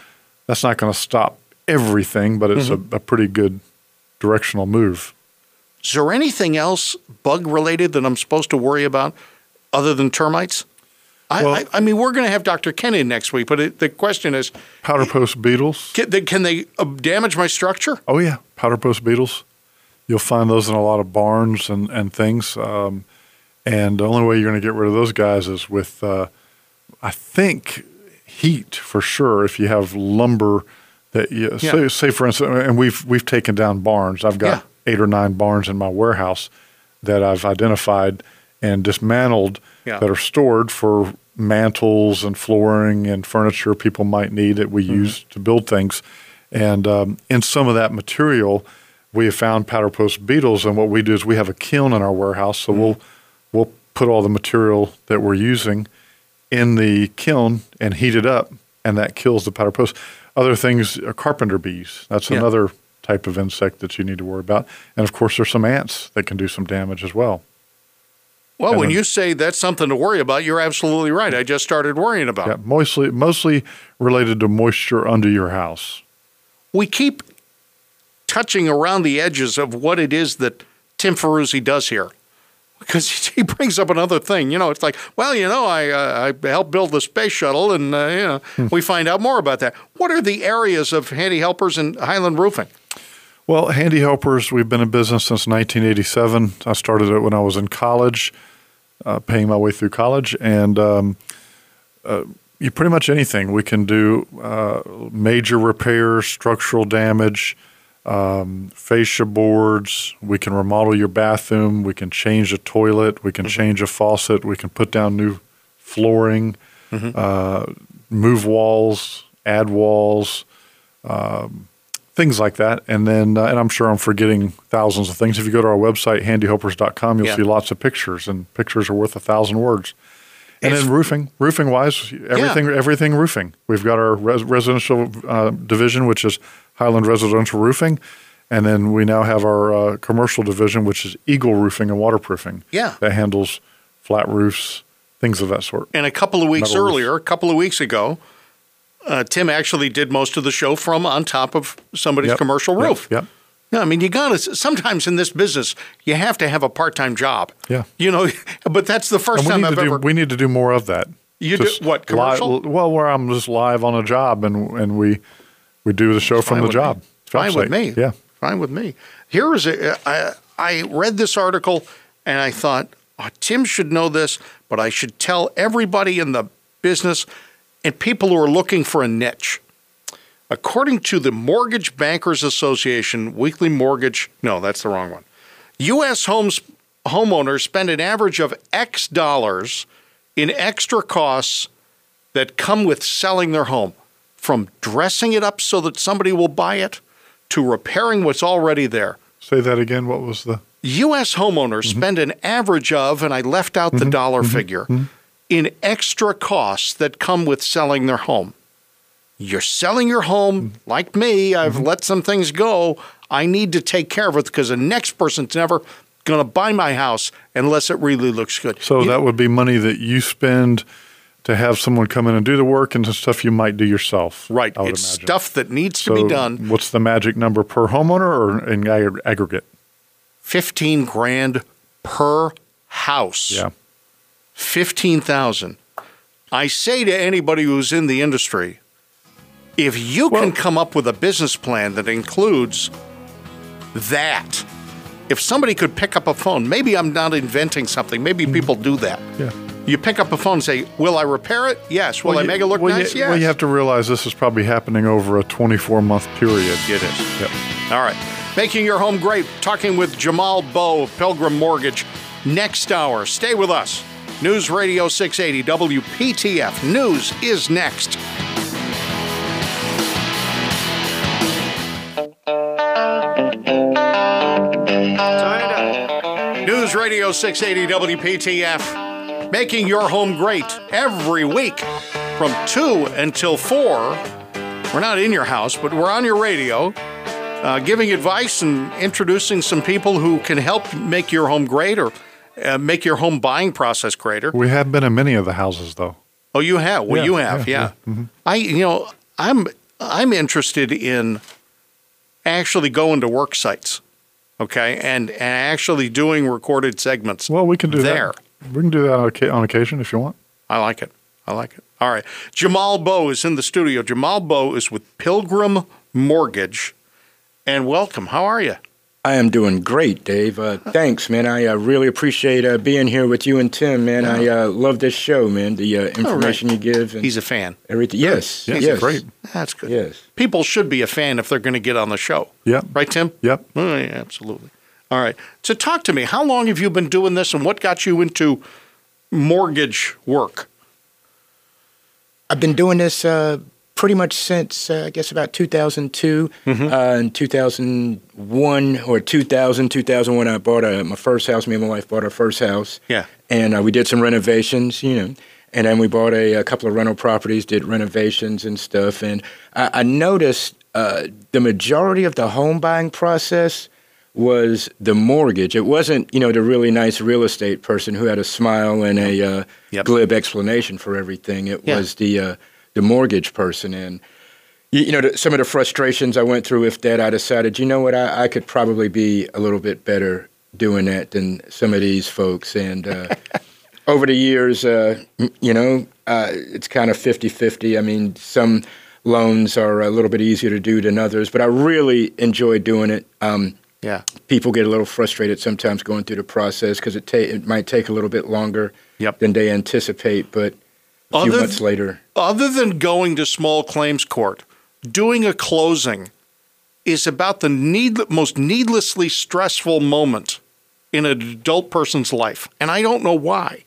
that's not going to stop everything, but it's Mm-hmm. a, a pretty good directional move. Is there anything else bug related that I'm supposed to worry about other than termites? I, Well- I, I mean, we're going to have Dr. Kenny next week, but it, the question is Powder post beetles. can they, can they uh, damage my structure? Oh yeah, powder post beetles. You'll find those in a lot of barns and and things. Um, and the only way you're going to get rid of those guys is with, uh, I think, heat for sure. If you have lumber that, you, say, Yeah. say for instance, and we've we've taken down barns. I've got eight or nine barns in my warehouse that I've identified and dismantled Yeah. that are stored for mantles and flooring and furniture people might need that we Mm-hmm. use to build things. And um, in some of that material, we have found powder post beetles. And what we do is we have a kiln in our warehouse, so we'll we'll put all the material that we're using in the kiln and heat it up, and that kills the powder post. Other things are carpenter bees. That's Yeah. another type of insect that you need to worry about. And of course, there's some ants that can do some damage as well. Well, And when then- you say that's something to worry about, you're absolutely right. I just started worrying about Yeah, it. mostly mostly related to moisture under your house. We keep touching around the edges of what it is that Tim Ferruzzi does here. Because <laughs> he brings up another thing, you know. It's like, well, you know, I uh, I helped build the space shuttle, and uh, you know, Hmm. we find out more about that. What are the areas of handy helpers in Highland Roofing? Well, Handy Helpers, we've been in business since 1987. I started it when I was in college, uh, paying my way through college, and um, uh, you pretty much anything we can do. Uh, major repairs, structural damage, um, fascia boards. We can remodel your bathroom. We can change a toilet. We can change a faucet. We can put down new flooring, uh, move walls, add walls things like that. And then, uh, and I'm sure I'm forgetting thousands of things. If you go to our website, handyhelpers.com, you'll Yeah. see lots of pictures, and pictures are worth a thousand words. And It's- then roofing, roofing wise, everything, everything roofing. We've got our res- residential uh, division, which is Highland Residential Roofing, and then we now have our uh, commercial division, which is Eagle Roofing and Waterproofing. Yeah. that handles flat roofs, things of that sort. And a couple of weeks Metal earlier, a couple of weeks ago, uh, Tim actually did most of the show from on top of somebody's Yep. commercial roof. Yep. No, I mean you got to. Sometimes in this business, you have to have a part-time job. Yeah. you know. <laughs> But that's the first time need I've to do ever. we need to do more of that. You do- what, commercial? Well, where I'm just live on a job and and we we do the show from the job. me. Fine with me. Yeah. fine with me. Here is a. I, I read this article and I thought oh, Tim should know this, but I should tell everybody in the business and people who are looking for a niche. According to the Mortgage Bankers Association Weekly Mortgage, no, that's the wrong one. U.S. homes homeowners spend an average of X dollars in extra costs that come with selling their home, from dressing it up so that somebody will buy it, to repairing what's already there. Say that again. What was the? U.S. homeowners mm-hmm. spend an average of, and I left out the mm-hmm. dollar mm-hmm. figure, in extra costs that come with selling their home. You're selling your home, like me, I've let some things go. I need to take care of it because the next person's never going to buy my house unless it really looks good. So You- that would be money that you spend to have someone come in and do the work and the stuff you might do yourself. right. It's imagine. stuff that needs So to be done. What's the magic number per homeowner or in ag- aggregate? 15 grand per house. Yeah. 15,000. I say to anybody who's in the industry, if you can come up with a business plan that includes that, if somebody could pick up a phone, maybe I'm not inventing something, maybe mm. people do that. Yeah. You pick up a phone and say, Will I repair it? Yes. Will I you- make it look well, nice? You, yes. Well, you have to realize this is probably happening over a 24 month period. It is. Yep. All right. Making your home great. Talking with Jamal Bow of Pilgrim Mortgage. Next hour. Stay with us. News Radio 680 WPTF. News is next. News Radio 680 WPTF. Making your home great every week from 2 until 4. We're not in your house, but we're on your radio uh, giving advice and introducing some people who can help make your home great or uh, make your home buying process greater. We have been in many of the houses, though. Oh, you have. Well, Yeah, you have. Yeah. yeah. Mm-hmm. I, you know, I'm I'm interested in actually going to work sites, okay, and and actually doing recorded segments. Well, we can do there. that. We can do that on, on occasion if you want. I like it. I like it. All right. Jamal Bow is in the studio. Jamal Bow is with Pilgrim Mortgage. And welcome. How are you? I am doing great, Dave. Uh, thanks, man. I uh, really appreciate uh, being here with you and Tim, man. I uh, love this show, man. The uh, information you give and He's a fan. everything. Yes, Yes, yes, great. That's good. Yes. People should be a fan if they're going to get on the show. Yep. Right, Tim? Yep. Oh, yeah, absolutely. All right. So talk to me. How long have you been doing this and what got you into mortgage work? I've been doing this uh, pretty much since uh, I guess about 2002. Mm-hmm. Uh, in 2001 or 2000, 2001, I bought a, my first house. Me and my wife bought our first house. Yeah. and uh, we did some renovations, you know, and then we bought a, a couple of rental properties, did renovations and stuff, and I, I noticed uh, the majority of the home buying process was the mortgage. It wasn't, you know, the really nice real estate person who had a smile and a uh, Yep. glib explanation for everything. It Yeah. was the uh, the mortgage person, and you, you know, the, some of the frustrations I went through with that, I decided, you know what, I, I could probably be a little bit better doing that than some of these folks. And uh, <laughs> over the years, uh, you know, uh, it's kind of 50 50. I mean, some loans are a little bit easier to do than others, but I really enjoy doing it. Um, Yeah. people get a little frustrated sometimes going through the process because it, ta- it might take a little bit longer Yep. than they anticipate, but a few Other months th- later. Other than going to small claims court, doing a closing is about the need, most needlessly stressful moment in an adult person's life. And I don't know why.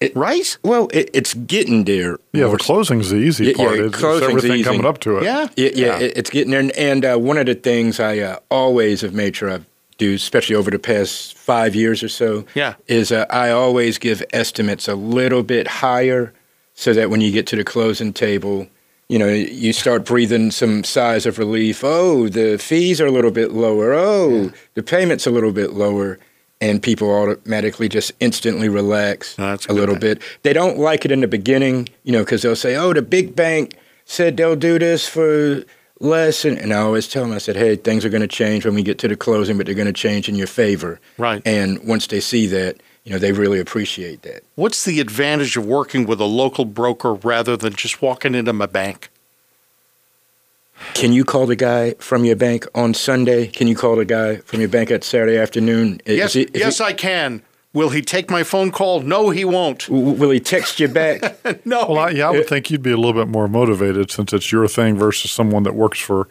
It- right? Well, it, it's getting there. Yeah, the closing's the easy Yeah, yeah, part. it's, it's closing's everything easy. coming up to it. Yeah. Yeah, yeah, it- it's getting there. And, and uh, one of the things I uh, always have made sure I do, especially over the past five years or so, Yeah. is uh, I always give estimates a little bit higher so that when you get to the closing table, you know, you start breathing some sighs of relief. Oh, the fees are a little bit lower. Oh, the payment's a little bit lower. And people automatically just instantly relax No, that's a a little thing. bit. They don't like it in the beginning, you know, because they'll say, "Oh, the big bank said they'll do this for less. And, and I always tell them, I said, hey, things are going to change when we get to the closing, but they're going to change in your favor. Right. And once they see that, you know, they really appreciate that. What's the advantage of working with a local broker rather than just walking into my bank? Can you call the guy from your bank on Sunday? Can you call the guy from your bank at Saturday afternoon? Is Yes, he- yes, he- I can. Will he take my phone call? No, he won't. w- will he text you back? <laughs> No. Well, I, yeah, I would think you'd be a little bit more motivated since it's your thing versus someone that works for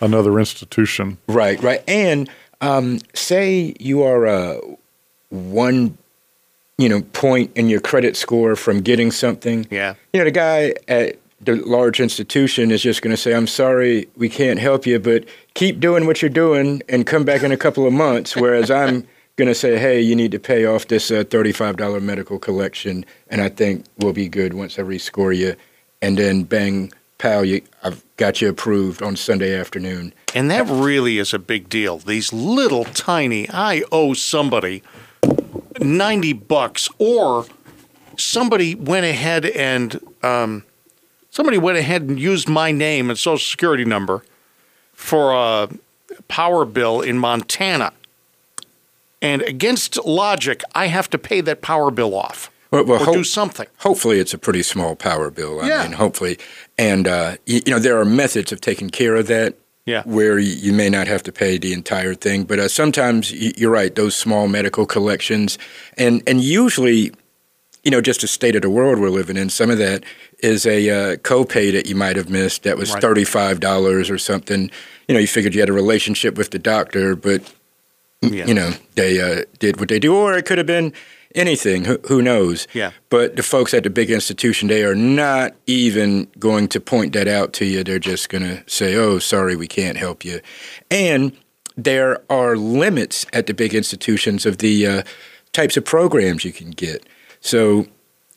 another institution. Right, right. And um, say you are a one, you know, point in your credit score from getting something. Yeah. You know, the guy at the large institution is just going to say, "I'm sorry, we can't help you, but keep doing what you're doing and come back in a couple of months." Whereas <laughs> I'm going to say, "Hey, you need to pay off this uh, thirty-five dollar medical collection, and I think we'll be good once I rescore you." And then, bang, pal, you, I've got you approved on Sunday afternoon. And that really is a big deal. These little tiny, I owe somebody 90 bucks, or somebody went ahead and um, somebody went ahead and used my name and social security number for a power bill in Montana. And against logic, I have to pay that power bill off Well, well, or hope- do something. Hopefully, it's a pretty small power bill. I Yeah. mean, hopefully, and uh, you, you know there are methods of taking care of that. Yeah. Where you, may not have to pay the entire thing, but uh, sometimes you're right. Those small medical collections, and and usually, you know, just the state of the world we're living in. Some of that is a uh, copay that you might have missed. That was Right. thirty five dollars or something. You know, you figured you had a relationship with the doctor, but Yeah. you know they uh, did what they do, or it could have been anything. Who, who knows? Yeah. But the folks at the big institution, they are not even going to point that out to you. They're just going to say, "Oh, sorry, we can't help you," and there are limits at the big institutions of the uh, types of programs you can get. So,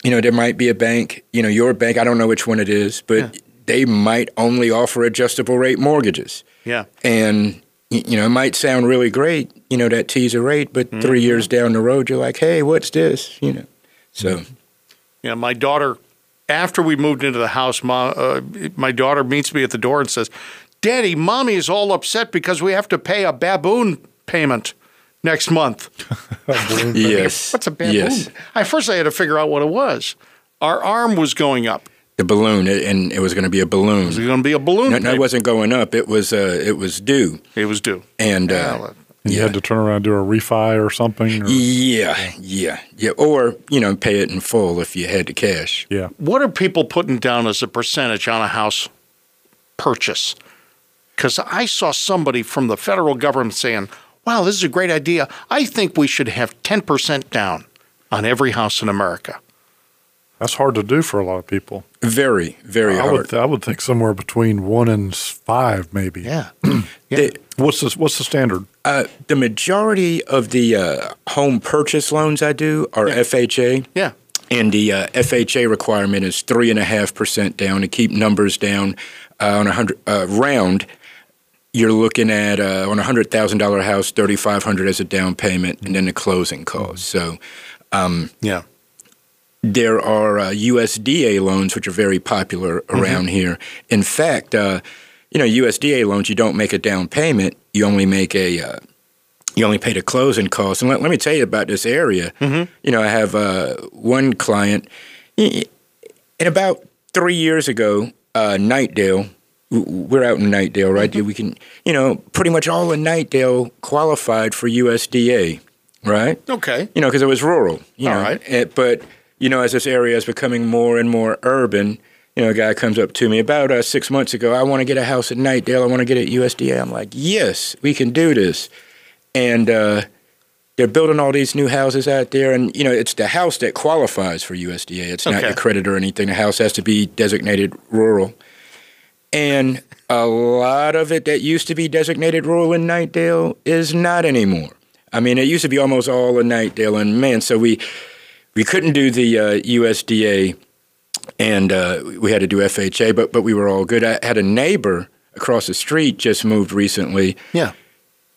you know, there might be a bank, you know, your bank. I don't know which one it is, but they might only offer adjustable rate mortgages Yeah. and you know it might sound really great you know that teaser rate but three years down the road you're like hey what's this you know so You know, my daughter, after we moved into the house, ma, uh, my daughter meets me at the door and says, Daddy, mommy is all upset because we have to pay a baboon payment next month. <laughs> yes What's a baboon? yes I first I had to figure out what it was. Our arm was going up. the balloon and it was going to be a balloon It was going to be a balloon. no, no, it wasn't going up it was uh, it was due It was due. and uh, Well, And you had to turn around and do a refi or something. Or, yeah yeah yeah or you know pay it in full if you had the cash yeah. what are people putting down as a percentage on a house purchase? Because I saw somebody from the federal government saying, wow, this is a great idea. I think we should have 10% down on every house in America. That's hard to do for a lot of people. very very I hard would, I would think somewhere between one and five, maybe. Yeah. <clears throat> They- What's the, what's the standard? uh, the majority of the uh, home purchase loans I do are FHA. Yeah. And the uh, FHA requirement is three and a half percent down to keep numbers down uh, on a hundred uh, round. You're looking at uh, on a hundred thousand dollar house, thirty five hundred as a down payment, and then the closing costs. So Yeah. There are uh, USDA loans which are very popular around here. In fact, uh, you know USDA loans you don't make a down payment, you only make a uh, you only pay the closing costs. And let, let me tell you about this area. You know, I have uh, one client, and about three years ago, uh, Knightdale. We're out in Knightdale, right? We can, you know, pretty much all of Knightdale qualified for USDA, right? Okay. you know, because it was rural. You All know, right. Eh, but you know, as this area is becoming more and more urban, you know, a guy comes up to me about uh, six months ago. I want to get a house at Knightdale. I want to get it at USDA. I'm like, yes, we can do this. And uh, they're building all these new houses out there, and you know, it's the house that qualifies for USDA. It's not Okay. your credit or anything. The house has to be designated rural. And a lot of it that used to be designated rural in Knightdale is not anymore. I mean, it used to be almost all in Knightdale, and man, so we we couldn't do the uh, USDA, and uh, we had to do FHA, but but we were all good. I had a neighbor across the street just moved recently. Yeah.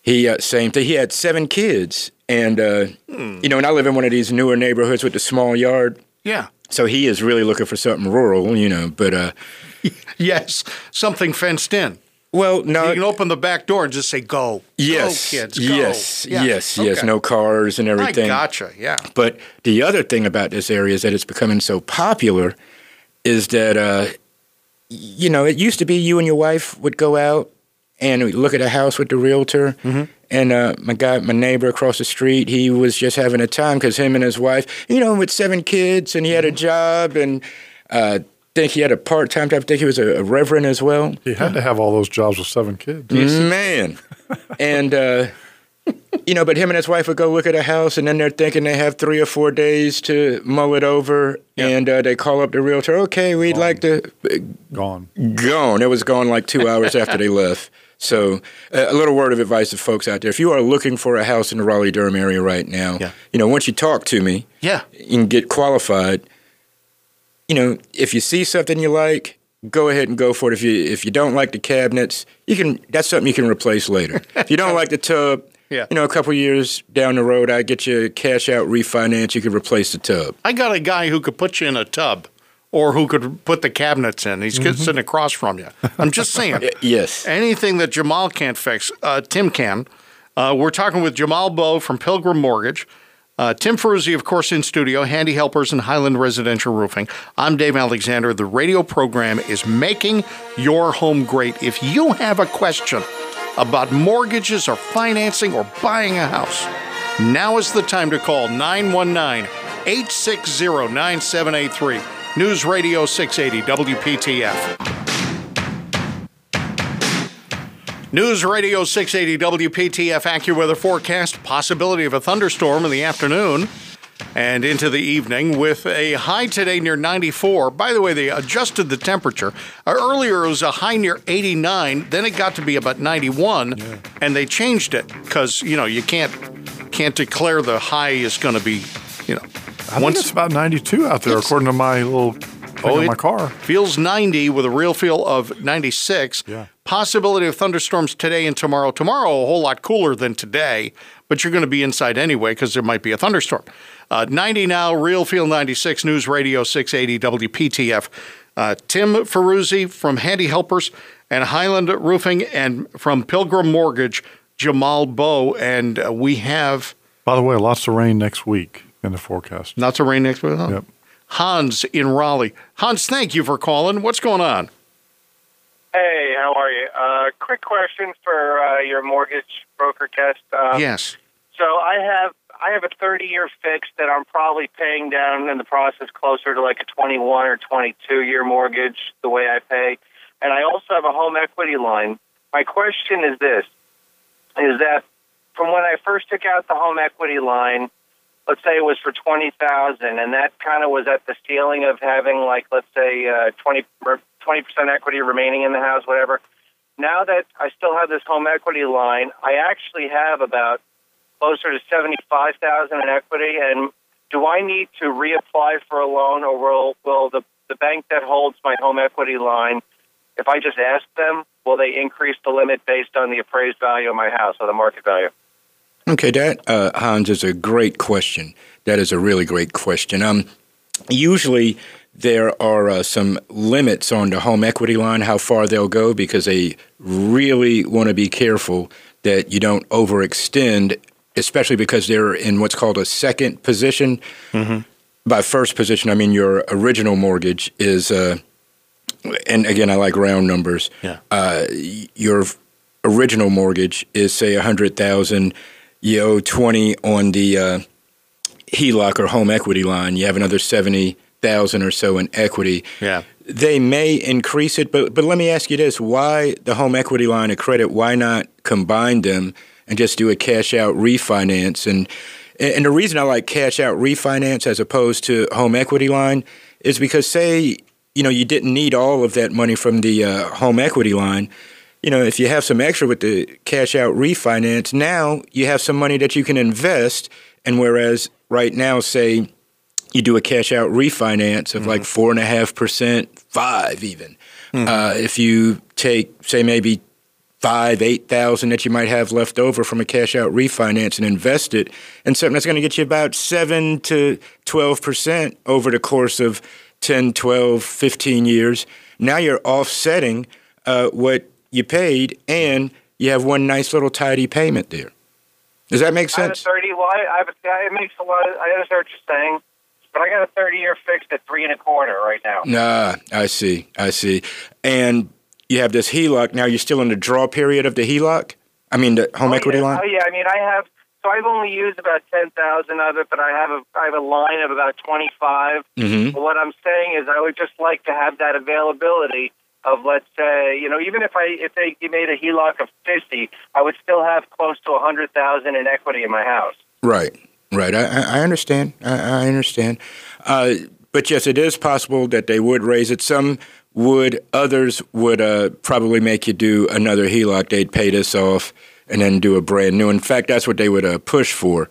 He uh, same thing. He had seven kids, and uh, you know, and I live in one of these newer neighborhoods with the small yard. Yeah. So he is really looking for something rural, you know. But uh, <laughs> yes, something fenced in. Well, no. You can open the back door and just say, "Go, yes, go, kids, go." yes, Yeah. yes, yes. No cars and I everything. gotcha. Yeah. But the other thing about this area is that it's becoming so popular is that, uh, you know, it used to be you and your wife would go out and look at a house with the realtor. Mm-hmm. And uh, my guy, my neighbor across the street, he was just having a time because him and his wife, you know, with seven kids and he had a Mm-hmm. job and uh, think he had a part time job. I think he was a, a reverend as well. He had to have all those jobs with seven kids. Man. and, uh, you know, but him and his wife would go look at a house, and then they're thinking they have three or four days to mull it over. And uh, they call up the realtor, okay, we'd like to. Gone. Gone. It was gone like two hours after they left. So, uh, a little word of advice to folks out there. If you are looking for a house in the Raleigh Durham area right now, Yeah. you know, once you talk to me Yeah. and get qualified, you know, if you see something you like, go ahead and go for it. If you if you don't like the cabinets, you can that's something you can replace later. <laughs> if you don't like the tub, Yeah. you know, a couple years down the road, I get you a cash out refinance. You can replace the tub. I got a guy who could put you in a tub, or who could put the cabinets in. He's Mm-hmm. sitting across from you. I'm just <laughs> saying. Yes. Anything that Jamal can't fix, uh, Tim can. Uh, we're talking with Jamal Bowe from Pilgrim Mortgage. Uh, Tim Ferruzzi, of course, in studio, Handy Helpers and Highland Residential Roofing. I'm Dave Alexander. The radio program is Making Your Home Great. If you have a question about mortgages or financing or buying a house, now is the time to call 919 860 9783. News Radio 680 WPTF. News Radio 680 WPTF AccuWeather forecast. Possibility of a thunderstorm in the afternoon and into the evening with a high today near 94. By the way, they adjusted the temperature. Uh, earlier it was a high near 89, then it got to be about 91, and they changed it because, you know, you can't can't declare the high is going to be, you know, I think it's about 92 out there, according to my little Oh, my car. Feels 90 with a real feel of 96. Yeah. Possibility of thunderstorms today and tomorrow. Tomorrow, a whole lot cooler than today, but you're going to be inside anyway because there might be a thunderstorm. Uh, 90 now, real feel 96, News Radio 680 WPTF. Uh, Tim Ferruzzi from Handy Helpers and Highland Roofing, and from Pilgrim Mortgage, Jamal Bowe. And uh, we have By the way, lots of rain next week in the forecast. lots of rain next week. huh? Yep. Hans in Raleigh. Hans, thank you for calling. What's going on? Hey, how are you? Uh, quick question for uh, your mortgage broker guest. Uh, yes. So I have I have a 30 year fix that I'm probably paying down in the process closer to like a 21 or 22 year mortgage the way I pay, and I also have a home equity line. My question is this: is that from when I first took out the home equity line, let's say it was for 20,000, and that kind of was at the ceiling of having like let's say uh, 20 20 percent equity remaining in the house, whatever. Now that I still have this home equity line, I actually have about closer to seventy-five thousand in equity. And do I need to reapply for a loan, or will will the the bank that holds my home equity line, if I just ask them, will they increase the limit based on the appraised value of my house or the market value? Okay, that uh, Hans is a great question. That is a really great question. Um, usually there are uh, some limits on the home equity line, how far they'll go, because they really want to be careful that you don't overextend, especially because they're in what's called a second position. By first position, I mean your original mortgage is, uh, and again, I like round numbers. Yeah. Uh, your original mortgage is say a hundred thousand. You owe twenty on the uh, HELOC or home equity line. You have another seventy thousand or so in equity. Yeah. They may increase it, but but let me ask you this: Why the home equity line of credit? Why not combine them and just do a cash out refinance? And and the reason I like cash out refinance as opposed to home equity line is because say you know you didn't need all of that money from the uh, home equity line. You know, if you have some extra with the cash out refinance, now you have some money that you can invest. And whereas right now, say you do a cash out refinance of like four and a half percent, five even. Uh, if you take, say, maybe five, eight thousand that you might have left over from a cash out refinance and invest it in something that's going to get you about seven to twelve percent over the course of 10, 12, 15 years. Now you're offsetting uh, what you paid, and you have one nice little tidy payment there. Does that make I have a sense? 30. Well, I, have a, it makes a lot. Of, I understand what you're saying, but I got a 30 year fixed at three and a quarter right now. Nah, I see. I see. And you have this HELOC. Now you're still in the draw period of the HELOC? I mean, the home oh, equity yeah. line? Oh yeah. I mean, I have. So I've only used about ten thousand of it, but I have a I have a line of about twenty five. Mm-hmm. But what I'm saying is, I would just like to have that availability of let's say, you know, even if I if they made a HELOC of fifty, I would still have close to a hundred thousand in equity in my house. Right, right. I, I understand. I, I understand. Uh, but yes, it is possible that they would raise it. Some would, others would uh, probably make you do another HELOC. They'd pay this off and then do a brand new. In fact, that's what they would uh, push for.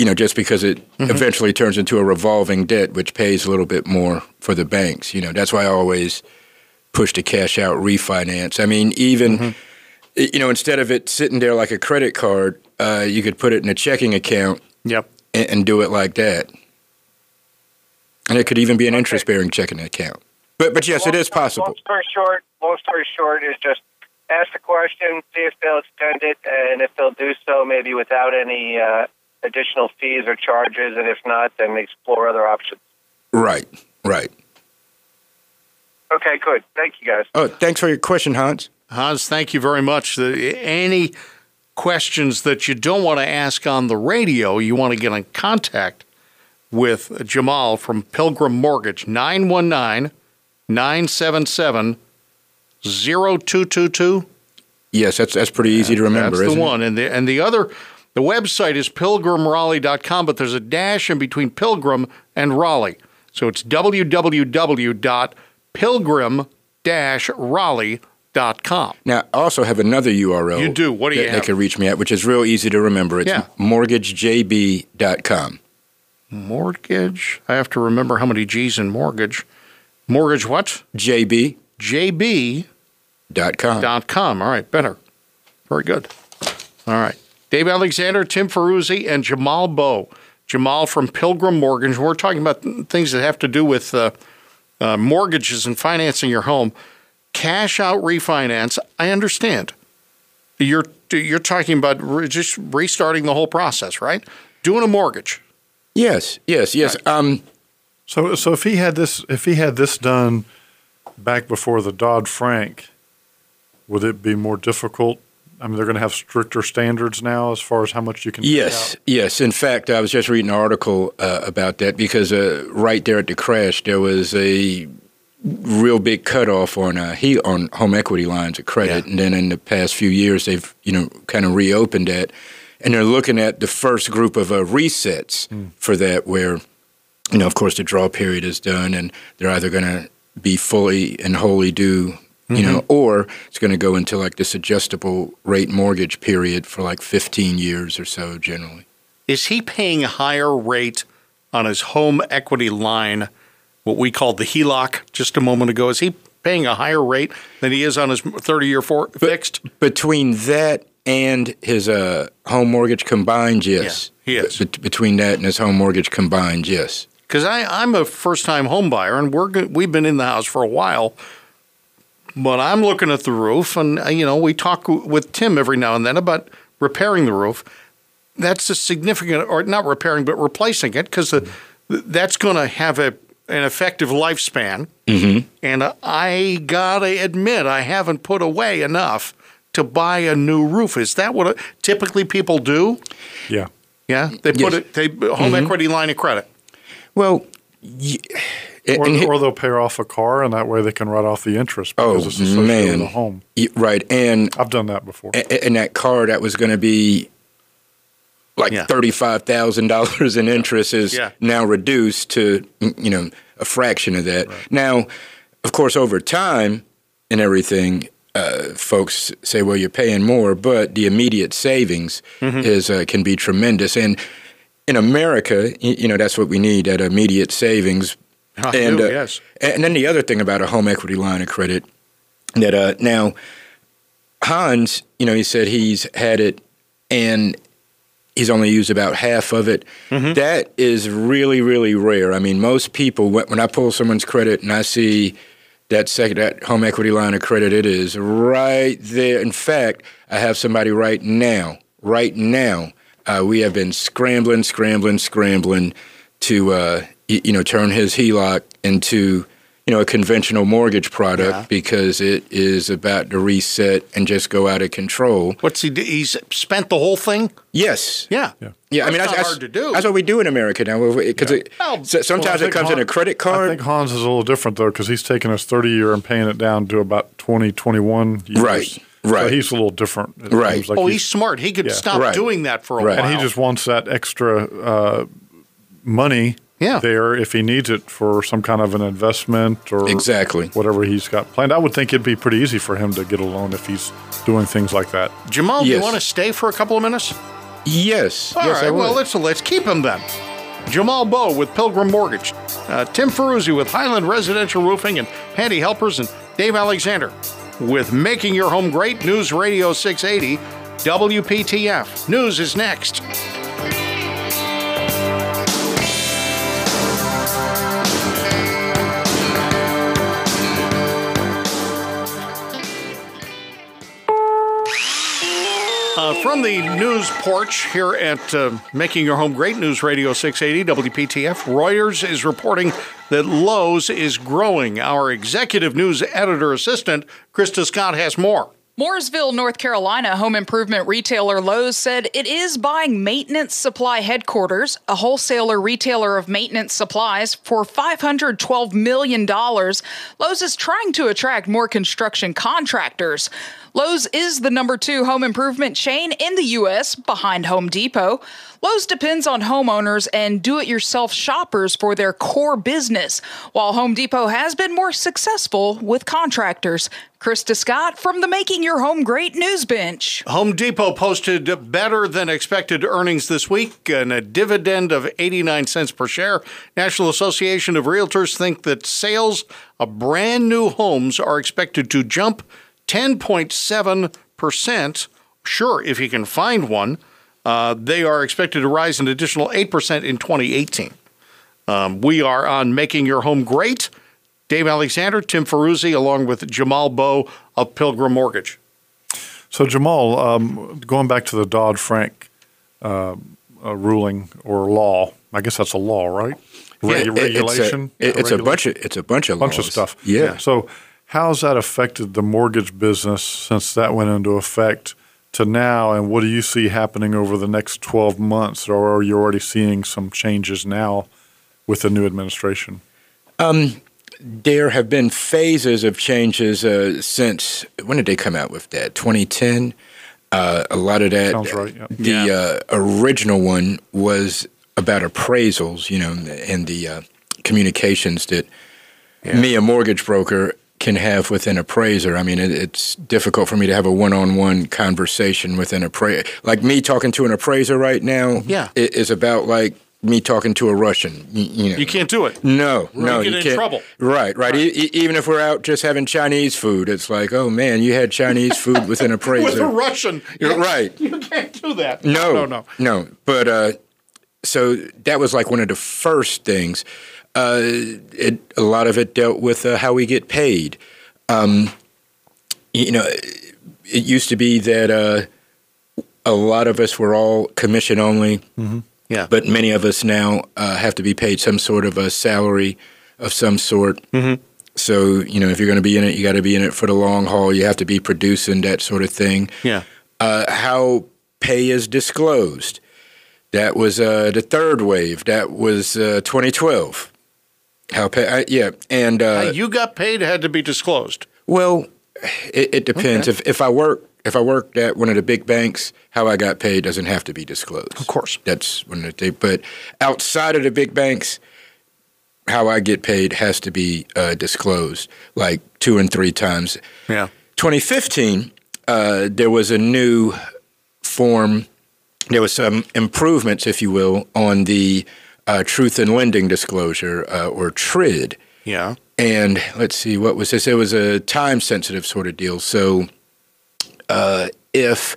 You know, just because it eventually turns into a revolving debt, which pays a little bit more for the banks. You know, that's why I always push to cash out refinance. I mean, even you know, instead of it sitting there like a credit card, uh, you could put it in a checking account Yep. and, and do it like that. And it could even be an interest-bearing checking account. But but yes, it is possible. Long story short, long story short is just ask the question, see if they'll extend it, and if they'll do so, maybe without any uh, additional fees or charges, and if not, then explore other options. Right, right. Okay, good. Thank you, guys. Oh, thanks for your question, Hans. Hans, thank you very much. The, any questions that you don't want to ask on the radio, you want to get in contact with Jamal from Pilgrim Mortgage, 919 977 0222. Yes, that's that's pretty easy to remember. That's the isn't it? one. And the, and the other, the website is pilgrimraleigh.com, but there's a dash in between Pilgrim and Raleigh. So it's www.pilgrim-raleigh.com. Now, I also have another URL. You do. What do you that have? They can reach me at, which is real easy to remember. It's Yeah. mortgagejb.com. Mortgage. I have to remember how many G's in mortgage. Mortgage what? JB, JB.com. JB.com. All right, better. Very good. All right. Dave Alexander, Tim Ferruzzi, and Jamal Bow. Jamal from Pilgrim Mortgage. We're talking about things that have to do with uh, uh, mortgages and financing your home. Cash out refinance. I understand. You're you're talking about re- just restarting the whole process, right? Doing a mortgage. Yes, yes, yes. Um, So, so if he had this, if he had this done back before the Dodd Frank, would it be more difficult? I mean, they're going to have stricter standards now as far as how much you can. Yes, out. yes. In fact, I was just reading an article uh, about that because uh, right there at the crash, there was a real big cutoff on uh, he on home equity lines of credit, Yeah. and then in the past few years, they've you know kind of reopened that, and they're looking at the first group of uh, resets for that, where you know, of course, the draw period is done, and they're either going to be fully and wholly due. You know, or it's going to go into like this adjustable rate mortgage period for like 15 years or so generally. Is he paying a higher rate on his home equity line, what we called the HELOC just a moment ago? Is he paying a higher rate than he is on his 30 year for, fixed? Between that and his uh, home mortgage combined, yes. Yeah. Be- between that and his home mortgage combined, yes. Because I'm a first time home buyer and we're go- we've been in the house for a while. But I'm looking at the roof, and uh, you know, we talk with Tim every now and then about repairing the roof. That's a significant, or not repairing, but replacing it, because that's going to have a an effective lifespan. Mm-hmm. And uh, I gotta admit, I haven't put away enough to buy a new roof. Is that what uh, typically people do? Yeah. Yeah, they put Yes. it. They home equity line of credit. Well, y- Or, and he- or they'll pay off a car, and that way they can write off the interest Oh, it's associated man. with a home. y- right. And I've done that before. a- and that car that was going to be like Yeah. thirty-five thousand dollars in interest is Yeah. now reduced to you know a fraction of that. Now, of course, over time and everything, uh, folks say, "Well, you're paying more," but the immediate savings Mm-hmm. is uh, can be tremendous. And in America, y- you know, that's what we need: that immediate savings. I and do, uh, yes. and then the other thing about a home equity line of credit that uh, now Hans, you know, he said he's had it, and he's only used about half of it. That is really, really rare. I mean, most people, when, I pull someone's credit and I see that second, that home equity line of credit, it is right there. In fact, I have somebody right now, right now, uh, we have been scrambling, scrambling, scrambling to, uh, you know, turn his HELOC into, you know, a conventional mortgage product Yeah. because it is about to reset and just go out of control. What's he? do? He's spent the whole thing. Yes. Yeah, Yeah, yeah I mean not that's hard to do. That's what we do in America now. Because Well, sometimes Well, it think comes in a credit card. I think Hans is a little different though because he's taking his 30 year and paying it down to about 20, 21 years. Right, So right. he's a little different. It Right. like oh, he's smart. He could Yeah. stop Right. doing that for a Right. while. and he just wants that extra uh, money Yeah. there if he needs it for some kind of an investment or Exactly. whatever he's got planned. I would think it'd be pretty easy for him to get a loan if he's doing things like that. Jamal, do you want to stay for a couple of minutes? Yes. All yes, right. I well, let's let's keep him then. Jamal Bowe with Pilgrim Mortgage, uh, Tim Ferruzzi with Highland Residential Roofing and Handy Helpers, and Dave Alexander with Making Your Home Great News Radio 680 WPTF. News is next. From the news porch here at uh, Making Your Home Great News Radio 680 WPTF, Reuters is reporting that Lowe's is growing. Our executive news editor assistant, Krista Scott, has more. Mooresville, North Carolina home improvement retailer Lowe's said it is buying Maintenance Supply Headquarters, a wholesaler retailer of maintenance supplies, for $512 million. Lowe's is trying to attract more construction contractors. Lowe's is the number two home improvement chain in the U.S. behind Home Depot. Lowe's depends on homeowners and do it yourself shoppers for their core business, while Home Depot has been more successful with contractors. Krista Scott from the Making Your Home Great News Bench. Home Depot posted better than expected earnings this week and a dividend of 89 cents per share. National Association of Realtors think that sales of brand new homes are expected to jump 10.7%. Sure, if you can find one. Uh, they are expected to rise an additional 8% in 2018. Um, we are on Making Your Home Great. Dave Alexander, Tim Ferruzzi, along with Jamal Bowe of Pilgrim Mortgage. So Jamal, um, going back to the Dodd Frank uh, uh, ruling or law, I guess that's a law, right? Regu- It- it- regulation. It's a, it- it's a bunch of it's a bunch of bunch of laws. stuff. Yeah. So how's that affected the mortgage business since that went into effect to now? And what do you see happening over the next 12 months? Or are you already seeing some changes now with the new administration? There have been phases of changes uh, since when did they come out with that? 2010. Uh, a lot of that. Sounds right, yeah. The uh, original one was about appraisals, you know, and the uh, communications that me, a mortgage broker, can have with an appraiser. I mean, it, it's difficult for me to have a one-on-one conversation with an appraiser. Like me talking to an appraiser right now. Yeah. i- is about like me talking to a Russian. You, you know, You can't do it. no, no, gonna get you in can't. trouble. Right, right. E- e- even if we're out just having Chinese food, it's like, oh man, you had Chinese food with an appraiser. <laughs> With a Russian. You're right. You can't do that. No, no, no. no. But uh, so that was like one of the first things. Uh, it, a lot of it dealt with uh, how we get paid. Um, you know, it used to be that uh, a lot of us were all commission only. Yeah. But many of us now uh, have to be paid some sort of a salary of some sort. Mm-hmm. So, you know, if you're going to be in it, you got to be in it for the long haul. You have to be producing that sort of thing. Yeah. Uh, how pay is disclosed. That was uh, the third wave. That was uh, 2012. How pay? I, yeah, and uh, How you got paid had to be disclosed. well, it, it depends. If if I work if I worked at one of the big banks, how I got paid doesn't have to be disclosed. Of course. that's one of the. But outside of the big banks, how I get paid has to be uh, disclosed, like two and three times. Yeah. 2015, uh, there was a new form. There was some improvements, if you will, on the uh, truth in lending disclosure, uh, or TRID. Yeah. And let's see, what was this? It was a time sensitive sort of deal. So uh, if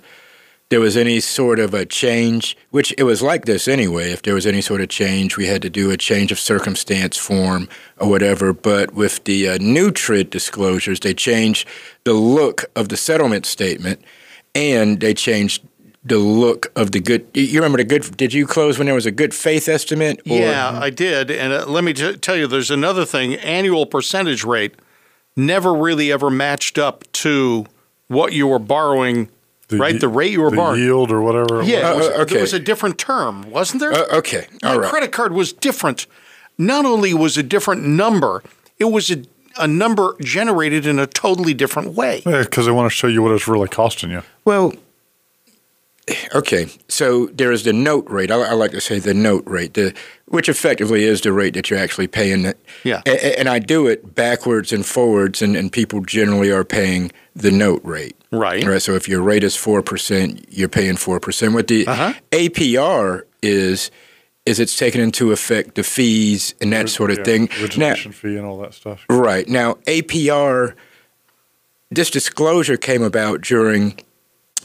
there was any sort of a change, which it was like this anyway. If there was any sort of change, we had to do a change of circumstance form or whatever. But with the uh, new TRID disclosures, they changed the look of the settlement statement and they changed the look of the good. You remember the good? Did you close when there was a good faith estimate? Or? Yeah, I did. And uh, let me t- tell you, there's another thing. Annual percentage rate never really ever matched up to what you were borrowing the, right? The rate you were the borrowing. yield or whatever. yeah, was, uh, okay. there was a different term, wasn't there? Uh, okay, all My right. credit card was different. Not only was a different number, it was a, a number generated in a totally different way. Yeah, because they want to show you what it's really costing you. Well, okay, so there is the note rate. I, I, like to say the note rate, the, which effectively is the rate that you're actually paying. Yeah. A, and I do it backwards and forwards, and, and people generally are paying the note rate. Right. Right. So if your rate is 4%, you're paying 4%. What the uh-huh. APR is, is it's taken into effect the fees and that sort of yeah, thing. Origination now, fee and all that stuff. Right. Now, APR, this disclosure came about during –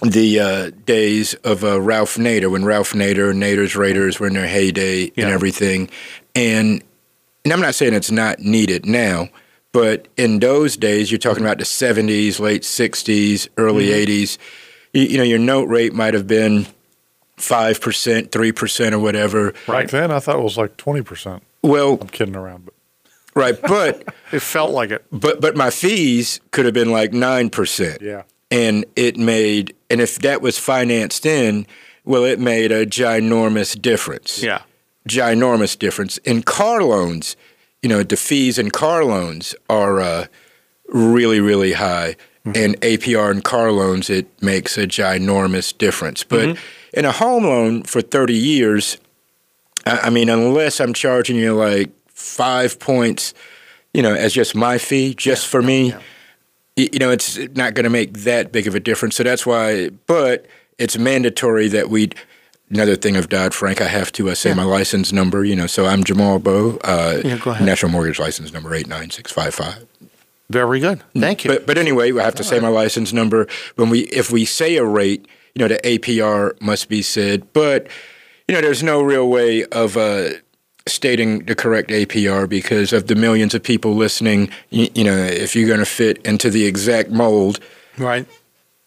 the uh, days of uh, Ralph Nader, when Ralph Nader, Nader's Raiders were in their heyday yeah. and everything. And, and I'm not saying it's not needed now, but in those days, you're talking about the 70s, late 60s, early mm-hmm. 80s. You, you, know, your note rate might have been 5%, 3% or whatever. Right then, I thought it was like 20%. Well, I'm kidding around, but. Right, but <laughs> it felt like it. But but my fees could have been like nine percent. Yeah and it made and if that was financed in well it made a ginormous difference yeah ginormous difference in car loans you know the fees in car loans are uh, really really high mm-hmm. and apr in car loans it makes a ginormous difference but mm-hmm. in a home loan for 30 years I, I mean unless i'm charging you like five points you know as just my fee just yeah. for me yeah you know, it's not going to make that big of a difference. So that's why, but it's mandatory that we. Another thing of Dodd Frank, I have to uh, say yeah. my license number. You know, so I'm Jamal Bowe, uh, yeah, National Mortgage License number eight nine six five five. Very good. Thank you. But, but anyway, I have to All say right. my license number. When we, if we say a rate, you know, the APR must be said. But you know, there's no real way of uh, stating the correct APR because of the millions of people listening. You, you know, if you're going to fit into the exact mold, right,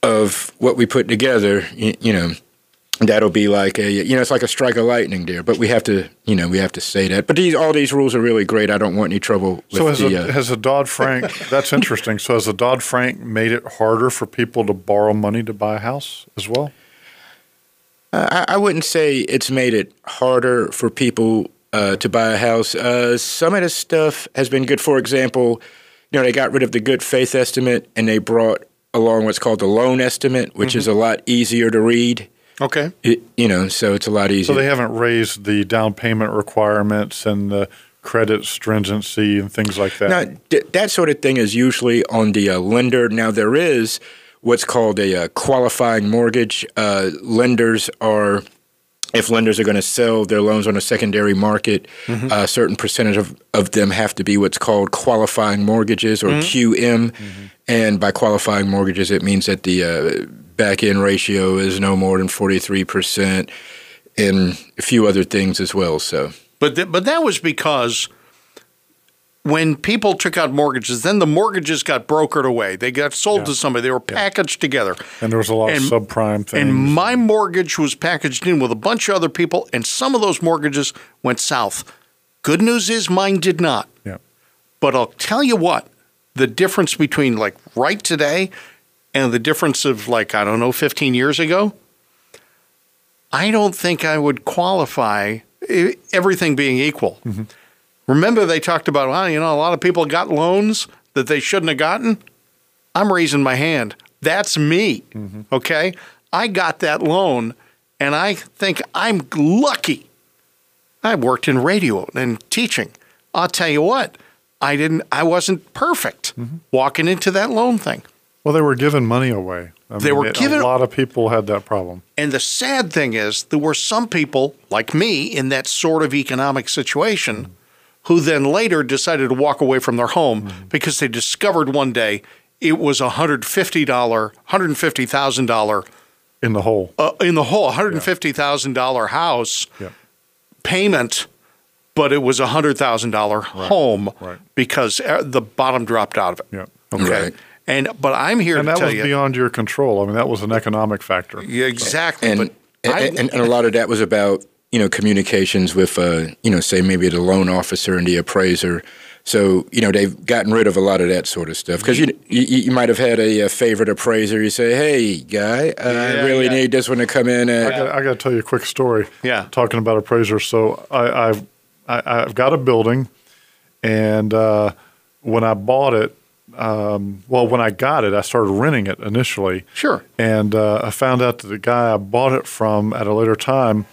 of what we put together, you, you, know, that'll be like a you know, it's like a strike of lightning there. But we have to, you know, we have to say that. But these all these rules are really great. I don't want any trouble. so has the, a, uh, has a Dodd Frank? <laughs> that's interesting. So has the Dodd Frank made it harder for people to borrow money to buy a house as well? Uh, I, I wouldn't say it's made it harder for people uh, to buy a house. Uh, some of this stuff has been good. For example, you know, they got rid of the good faith estimate and they brought along what's called the loan estimate, which mm-hmm. is a lot easier to read. Okay. It, you know, so it's a lot easier. So they haven't raised the down payment requirements and the credit stringency and things like that. Now, th- that sort of thing is usually on the uh, lender. Now, there is what's called a uh, qualifying mortgage. Uh, lenders are if lenders are going to sell their loans on a secondary market, mm-hmm. a certain percentage of, of them have to be what's called qualifying mortgages or mm-hmm. QM. Mm-hmm. And by qualifying mortgages, it means that the uh, back end ratio is no more than 43% and a few other things as well. So, But, th- but that was because – when people took out mortgages, then the mortgages got brokered away. They got sold yeah. to somebody. They were packaged yeah. together. And there was a lot and, of subprime things. And my mortgage was packaged in with a bunch of other people, and some of those mortgages went south. Good news is mine did not. Yeah. But I'll tell you what, the difference between like right today and the difference of like, I don't know, 15 years ago, I don't think I would qualify everything being equal. Mm-hmm Remember, they talked about, well, you know, a lot of people got loans that they shouldn't have gotten. I'm raising my hand. That's me. Mm-hmm. Okay. I got that loan, and I think I'm lucky. I worked in radio and teaching. I'll tell you what, I didn't. I wasn't perfect mm-hmm. walking into that loan thing. Well, they were giving money away. I they mean, were giving a lot of people had that problem. And the sad thing is, there were some people like me in that sort of economic situation. Mm-hmm who then later decided to walk away from their home mm-hmm. because they discovered one day it was a $150, $150,000 in the hole. uh, in the whole $150,000 house Yeah. payment, but it was a $100,000 home right. because uh, the bottom dropped out of it. Yeah. Okay. Right. And but I'm here And to that tell was you beyond your control. I mean, that was an economic factor. Yeah, exactly. and, but and, I- and, and a lot of that was about you know communications with uh, you know say maybe the loan officer and the appraiser. So you know they've gotten rid of a lot of that sort of stuff because you, you you might have had a, uh favorite appraiser. You say, "Hey, guy, uh, I really yeah. need this one to come in." I At, got, I got to tell you a quick story. Yeah. Talking about appraisers. So I, I've I, I've got a building, and uh, when I bought it, um, well, when I got it, I started renting it initially. Sure. And uh, I found out that the guy I bought it from at a later time,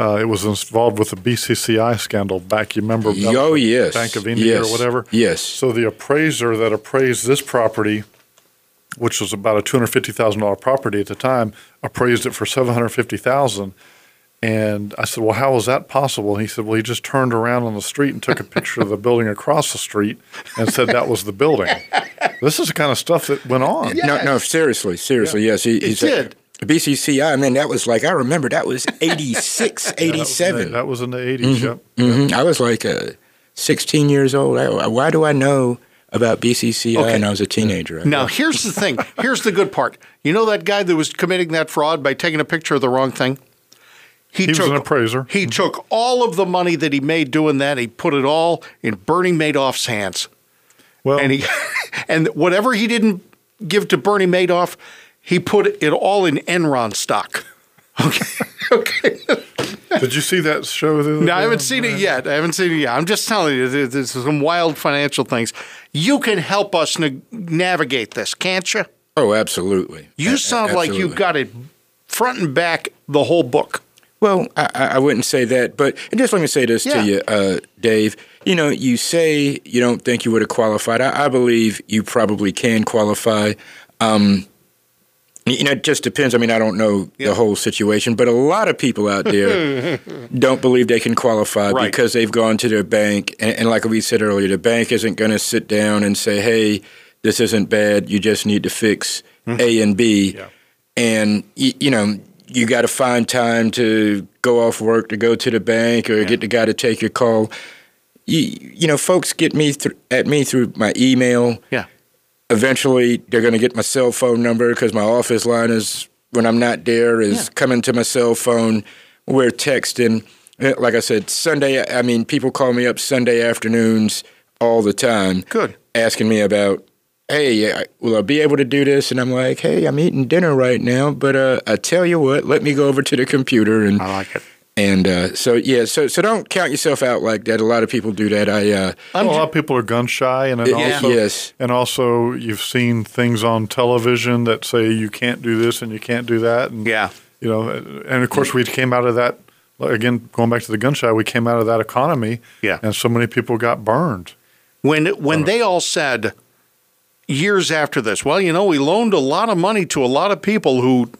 uh, it was involved with the BCCI scandal back. You remember? Oh, yes. Bank of India Yes. or whatever. Yes. So the appraiser that appraised this property, which was about a two hundred fifty thousand dollar property at the time, appraised it for seven hundred fifty thousand. And I said, "Well, how is that possible?" And he said, "Well, he just turned around on the street and took a picture of the building across the street and said that was the building." <laughs> This is the kind of stuff that went on. No, no, seriously, seriously, yes. He, he said- did. BCCI, I mean, that was like, I remember that was <laughs> 86, 87. That was in the 80s. Yep. Mhm. I was like uh, 16 years old. I, why do I know about BCCI? Okay. And I was a teenager. now here's the thing. <laughs> Here's the good part. You know that guy that was committing that fraud by taking a picture of the wrong thing? He was an appraiser. He took all of the money that he made doing that. He put it all in Bernie Madoff's hands. Well, and he <laughs> and whatever he didn't give to Bernie Madoff, he put it all in Enron stock. <laughs> Okay. okay. did you see that show? The other No, I haven't on seen it yet. I haven't seen it yet. I'm just telling you, there's some wild financial things. You can help us na- navigate this, can't you? Oh, absolutely. You A- sound like you've got it front and back, the whole book. Well, I, I I wouldn't say that, but and just let me say this Yeah. to you, uh, Dave. You know, you say you don't think you would have qualified. I, I believe you probably can qualify. Um, you know, it just depends. I mean, I don't know Yeah. the whole situation, but a lot of people out there <laughs> don't believe they can qualify Right. because they've gone to their bank, and, and like we said earlier, the bank isn't going to sit down and say, "Hey, this isn't bad. You just need to fix mm-hmm. A and B." Yeah. and y- you know you got to find time to go off work to go to the bank or get the guy to take your call. You, you know, folks get me thr at me through my email. Yeah. Eventually, they're going to get my cell phone number because my office line is when I'm not there is Yeah. coming to my cell phone. We're texting. Uh, Like I said, Sunday. I mean, people call me up Sunday afternoons all the time Good. asking me about, hey, will I be able to do this? And I'm like, hey, I'm eating dinner right now, but uh, I tell you what, let me go over to the computer and I like it. And uh, so yeah, so so don't count yourself out like that. A lot of people do that. I uh, Well, a lot of people are gun shy, and then Yeah. also, yes, and also you've seen things on television that say you can't do this and you can't do that, and Yeah. you know, and of course we came out of that again. Going back to the gun shy, we came out of that economy, Yeah. and so many people got burned. When when they all said years after this, well, you know, we loaned a lot of money to a lot of people who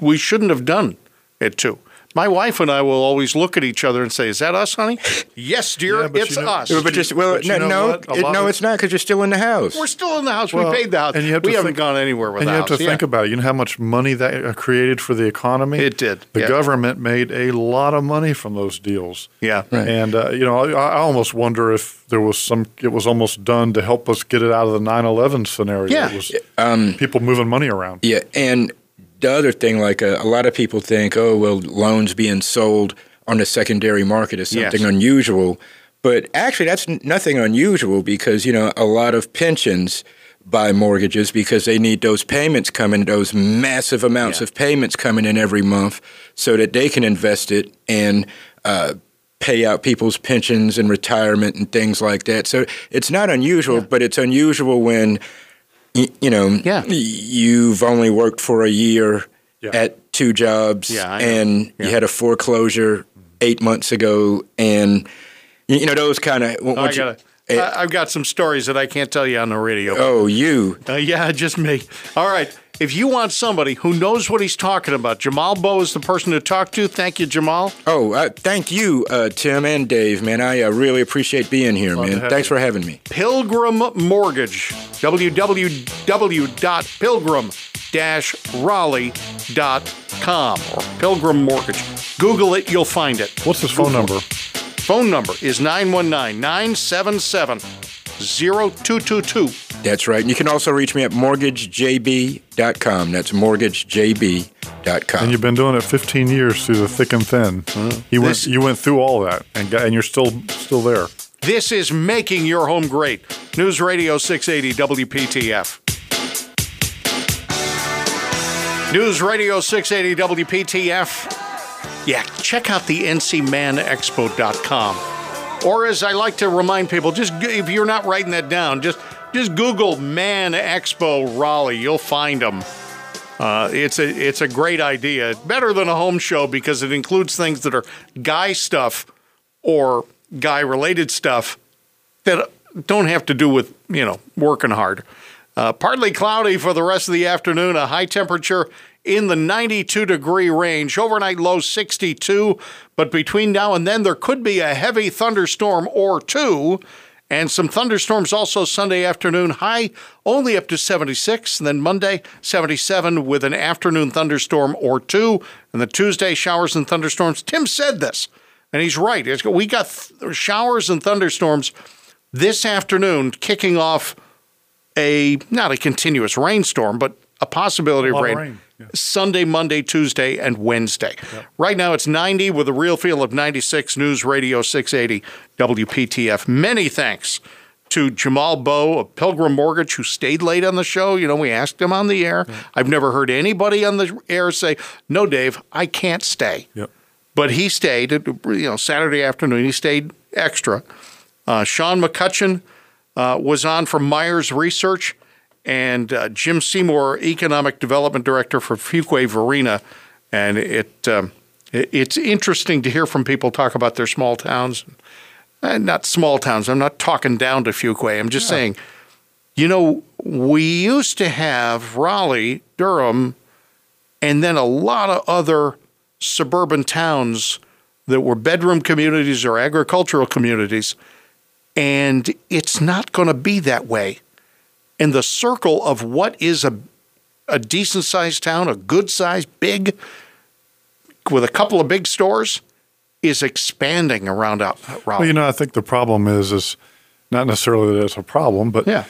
we shouldn't have done it to. My wife and I will always look at each other and say, "Is that us, honey?" yes, dear, Yeah, it's you know- us. but just well, but you no, know no, it- no, it's not because you're still in the house. We're still in the house. Well, we paid the house. and you have we to haven't think- gone anywhere with And the you have house. to think Yeah. about it. You know how much money that uh, created for the economy. It did, The yeah. government made a lot of money from those deals. Yeah. Right. And uh, you know, I, I almost wonder if there was some. It was almost done to help us get it out of the 9/11 scenario. Yeah. It was people moving money around. Yeah, and the other thing, like uh, a lot of people think, oh, well, loans being sold on the secondary market is something Yes. unusual. But actually, that's n- nothing unusual because, you know, a lot of pensions buy mortgages because they need those payments coming, those massive amounts Yeah. of payments coming in every month so that they can invest it and uh, pay out people's pensions and retirement and things like that. So it's not unusual, but it's unusual when y- you know, yeah. you've only worked for a year Yeah. at two jobs, Yeah, and Yeah. you had a foreclosure eight months ago, and y- you know those kind of. Oh, I got I, I've got some stories that I can't tell you on the radio. oh, you. Uh, yeah, just me. All right. If you want somebody who knows what he's talking about, Jamal Bowe is the person to talk to. Thank you, Jamal. Oh, uh, thank you, uh, Tim and Dave, man. I uh, really appreciate being here, Glad to man. Thanks you. for having me. Pilgrim Mortgage. www.pilgrim raleigh.com or Pilgrim Mortgage. Google it, you'll find it. What's his phone number? Phone number is 919 977 0222. That's right. And you can also reach me at mortgagejb.com. That's mortgagejb.com. And you've been doing it 15 years through the thick and thin. Hmm. He went, This- you went through all that, and got, and you're still still there. This is Making Your Home Great. News Radio 680 WPTF. News Radio 680 WPTF. Yeah, check out the ncmanexpo.com. Or as I like to remind people, just if you're not writing that down, just just Google Man Expo Raleigh. You'll find them. Uh, it's a it's a great idea. Better than a home show because it includes things that are guy stuff or guy related stuff that don't have to do with you know working hard. Uh, partly cloudy for the rest of the afternoon. A high temperature in the 92 degree range. Overnight low 62, but between now and then there could be a heavy thunderstorm or two. And some thunderstorms also Sunday afternoon, high only up to 76. And then Monday, 77 with an afternoon thunderstorm or two. And the Tuesday, showers and thunderstorms. Tim said this, and he's right. It's- We got th- showers and thunderstorms this afternoon, kicking off a not a continuous rainstorm, but a possibility of lot of rain. Yeah. Sunday, Monday, Tuesday, and Wednesday. Right now it's 90 with a real feel of 96 News Radio 680 WPTF. Many thanks to Jamal Bowe of Pilgrim Mortgage who stayed late on the show. You know, we asked him on the air. I've never heard anybody on the air say, "No, Dave, I can't stay." Yep. But he stayed. You know, Saturday afternoon he stayed extra. Uh, Sean McCutcheon uh, was on from Meyers Research, and uh, Jim Seymour, Economic Development Director for Fuquay Varina. And it, um, it it's interesting to hear from people talk about their small towns. Uh, not small towns. I'm not talking down to Fuquay. I'm just saying, you know, we used to have Raleigh, Durham, and then a lot of other suburban towns that were bedroom communities or agricultural communities. And it's not going to be that way. And the circle of what is a, a decent sized town, a good sized, big, with a couple of big stores, is expanding around out Raleigh. Well, you know, I think the problem is is not necessarily that it's a problem, but Yeah.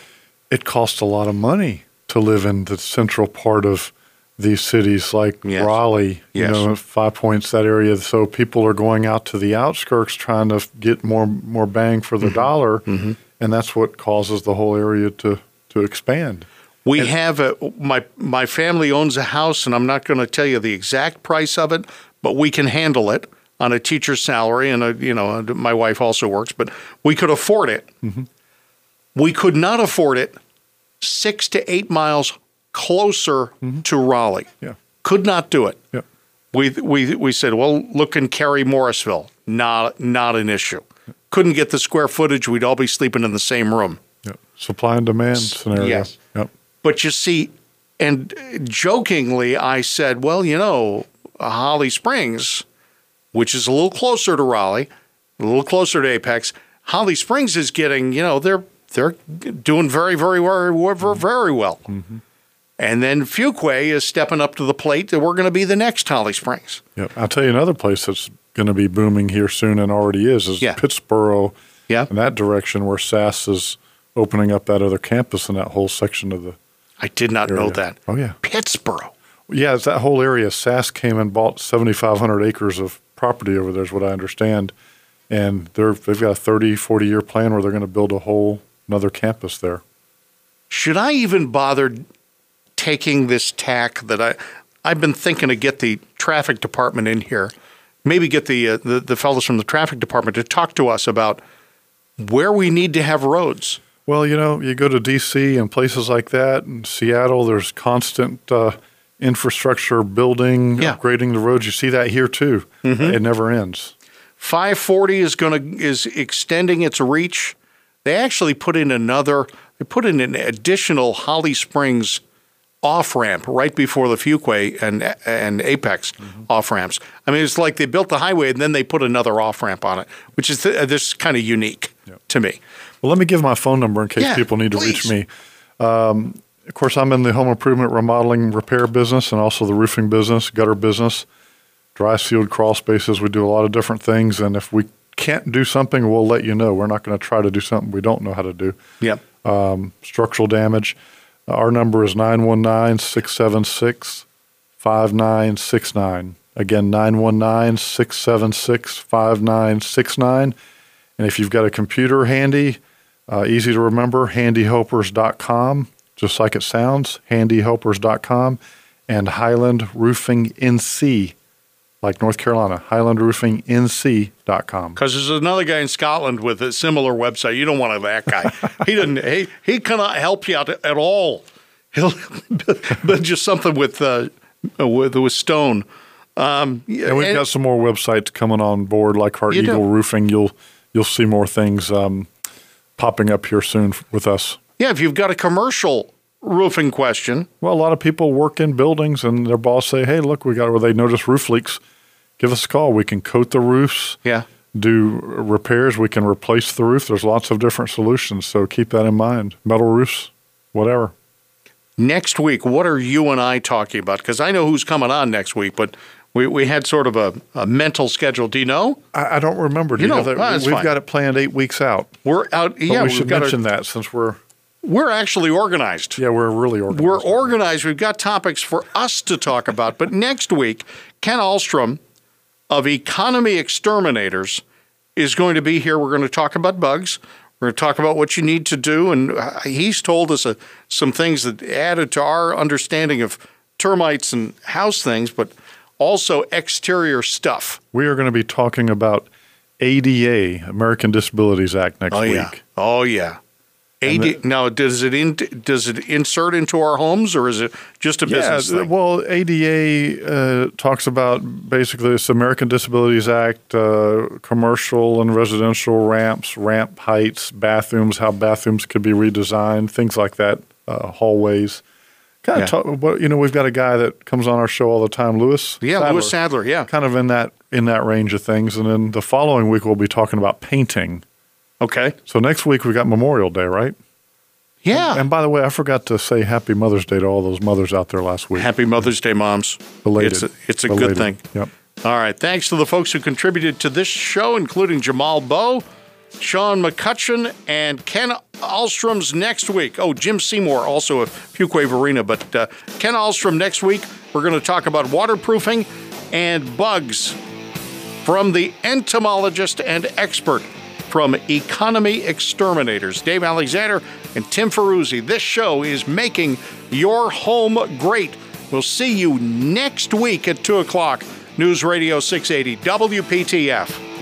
it costs a lot of money to live in the central part of these cities like Yes. Raleigh, you Yes. know, Five Points, that area. So people are going out to the outskirts trying to get more more bang for Mm-hmm. the dollar, and that's what causes the whole area to to expand. We have a my my family owns a house, and I'm not going to tell you the exact price of it, but we can handle it on a teacher's salary, and a, you know my wife also works, but we could afford it. Mm-hmm. We could not afford it six to eight miles closer mm-hmm. to Raleigh. Yeah. Could not do it. Yeah. We we we said, well, look in Cary Morrisville, not not an issue. Couldn't get the square footage. We'd all be sleeping in the same room. Supply and demand scenario. yes. Yep. But you see, and jokingly, I said, well, you know, Holly Springs, which is a little closer to Raleigh, a little closer to Apex, Holly Springs is getting, you know, they're they're doing very, very, very, very, mm-hmm. very well. Mm-hmm. And then Fuquay is stepping up to the plate that we're going to be the next Holly Springs. Yep. I'll tell you another place that's going to be booming here soon and already is is Yeah. Pittsboro Yeah. in that direction where SAS is opening up that other campus in that whole section of the I did not know that. Oh yeah. Pittsboro. Yeah, it's that whole area. SAS came and bought 7,500 acres of property over there, is what I understand. And they're, they've got a 30, 40 year plan where they're going to build a whole another campus there. should I even bother taking this tack that I I've been thinking to get the traffic department in here, maybe get the uh, the, the fellows from the traffic department to talk to us about where we need to have roads. Well, you know, you go to D.C. and places like that, and Seattle, there's constant uh, infrastructure building, Yeah. upgrading the roads. You see that here too. Mm-hmm. It never ends. 540 is going to is extending its reach. They actually put in another. They put in an additional Holly Springs off ramp right before the Fuquay and and Apex mm-hmm. off ramps. I mean, it's like they built the highway and then they put another off ramp on it, which is th- this kind of unique to me. Well, let me give my phone number in case Yeah, people need to please. reach me. Um, of course, I'm in the home improvement, remodeling, repair business, and also the roofing business, gutter business, dry sealed crawl spaces. We do a lot of different things, and if we can't do something, we'll let you know. We're not going to try to do something we don't know how to do. Yep. Um, structural damage. Our number is 919 676 5969. Again, 919 676 5969. And if you've got a computer handy, uh, easy to remember, handyhelpers.com, just like it sounds, handyhelpers.com, and Highland Roofing NC, like North Carolina, highlandroofingnc.com. Because there's another guy in Scotland with a similar website. You don't want that guy. he doesn't. He he cannot help you out at all. He'll, <laughs> but just something with uh, with with stone. Um, and we've and- got some more websites coming on board, like our do. Eagle Roofing. You'll you'll see more things um, popping up here soon with us. Yeah, if you've got a commercial roofing question, Well, a lot of people work in buildings, and their boss say, "Hey, look, we got where they notice roof leaks. Give us a call. We can coat the roofs, yeah, do repairs. We can replace the roof. There's lots of different solutions. So keep that in mind. Metal roofs, whatever. next week, what are you and I talking about? Because I know who's coming on next week, but we, we had sort of a, a mental schedule. Do you know? I, I don't remember. Do You you know don't? that we've fine. got it planned eight weeks out. We're out. But yeah, we should mention a, that since we're We're actually organized. yeah we're really organized. We're organized. We've got topics for us to talk about. But next week, Ken Alstrom of Economy Exterminators is going to be here. We're going to talk about bugs. We're going to talk about what you need to do. And uh, he's told us uh, some things that added to our understanding of termites and house things, but also exterior stuff. We are going to be talking about ADA, American Disabilities Act, next Oh, week. yeah. Oh, yeah. AD, now, does it in, does it insert into our homes or is it just a business yeah, thing? well, ADA uh, talks about basically this American Disabilities Act, uh, commercial and residential ramps, ramp heights, bathrooms, how bathrooms could be redesigned, things like that, uh, hallways. Kind Yeah. of talk, but you know, we've got a guy that comes on our show all the time, Lewis. Yeah, Lewis Sadler. Yeah. Kind of in that in that range of things, and then the following week we'll be talking about painting. Okay. So next week we got Memorial Day, right? Yeah. And by the way, I forgot to say Happy Mother's Day to all those mothers out there last week. Happy Mother's Day, moms. Belated. It's a, it's a good thing. Yep. All right. Thanks to the folks who contributed to this show, including Jamal Bowe, Sean McCutcheon, and Ken Alstrom's next week. Oh, Jim Seymour, also of Fuquay Varina. But uh, Ken Alstrom next week, we're going to talk about waterproofing and bugs from the entomologist and expert from Economy Exterminators, Dave Alexander and Tim Ferruzzi. This show is making your home great. We'll see you next week at 2 o'clock. News Radio 680 WPTF.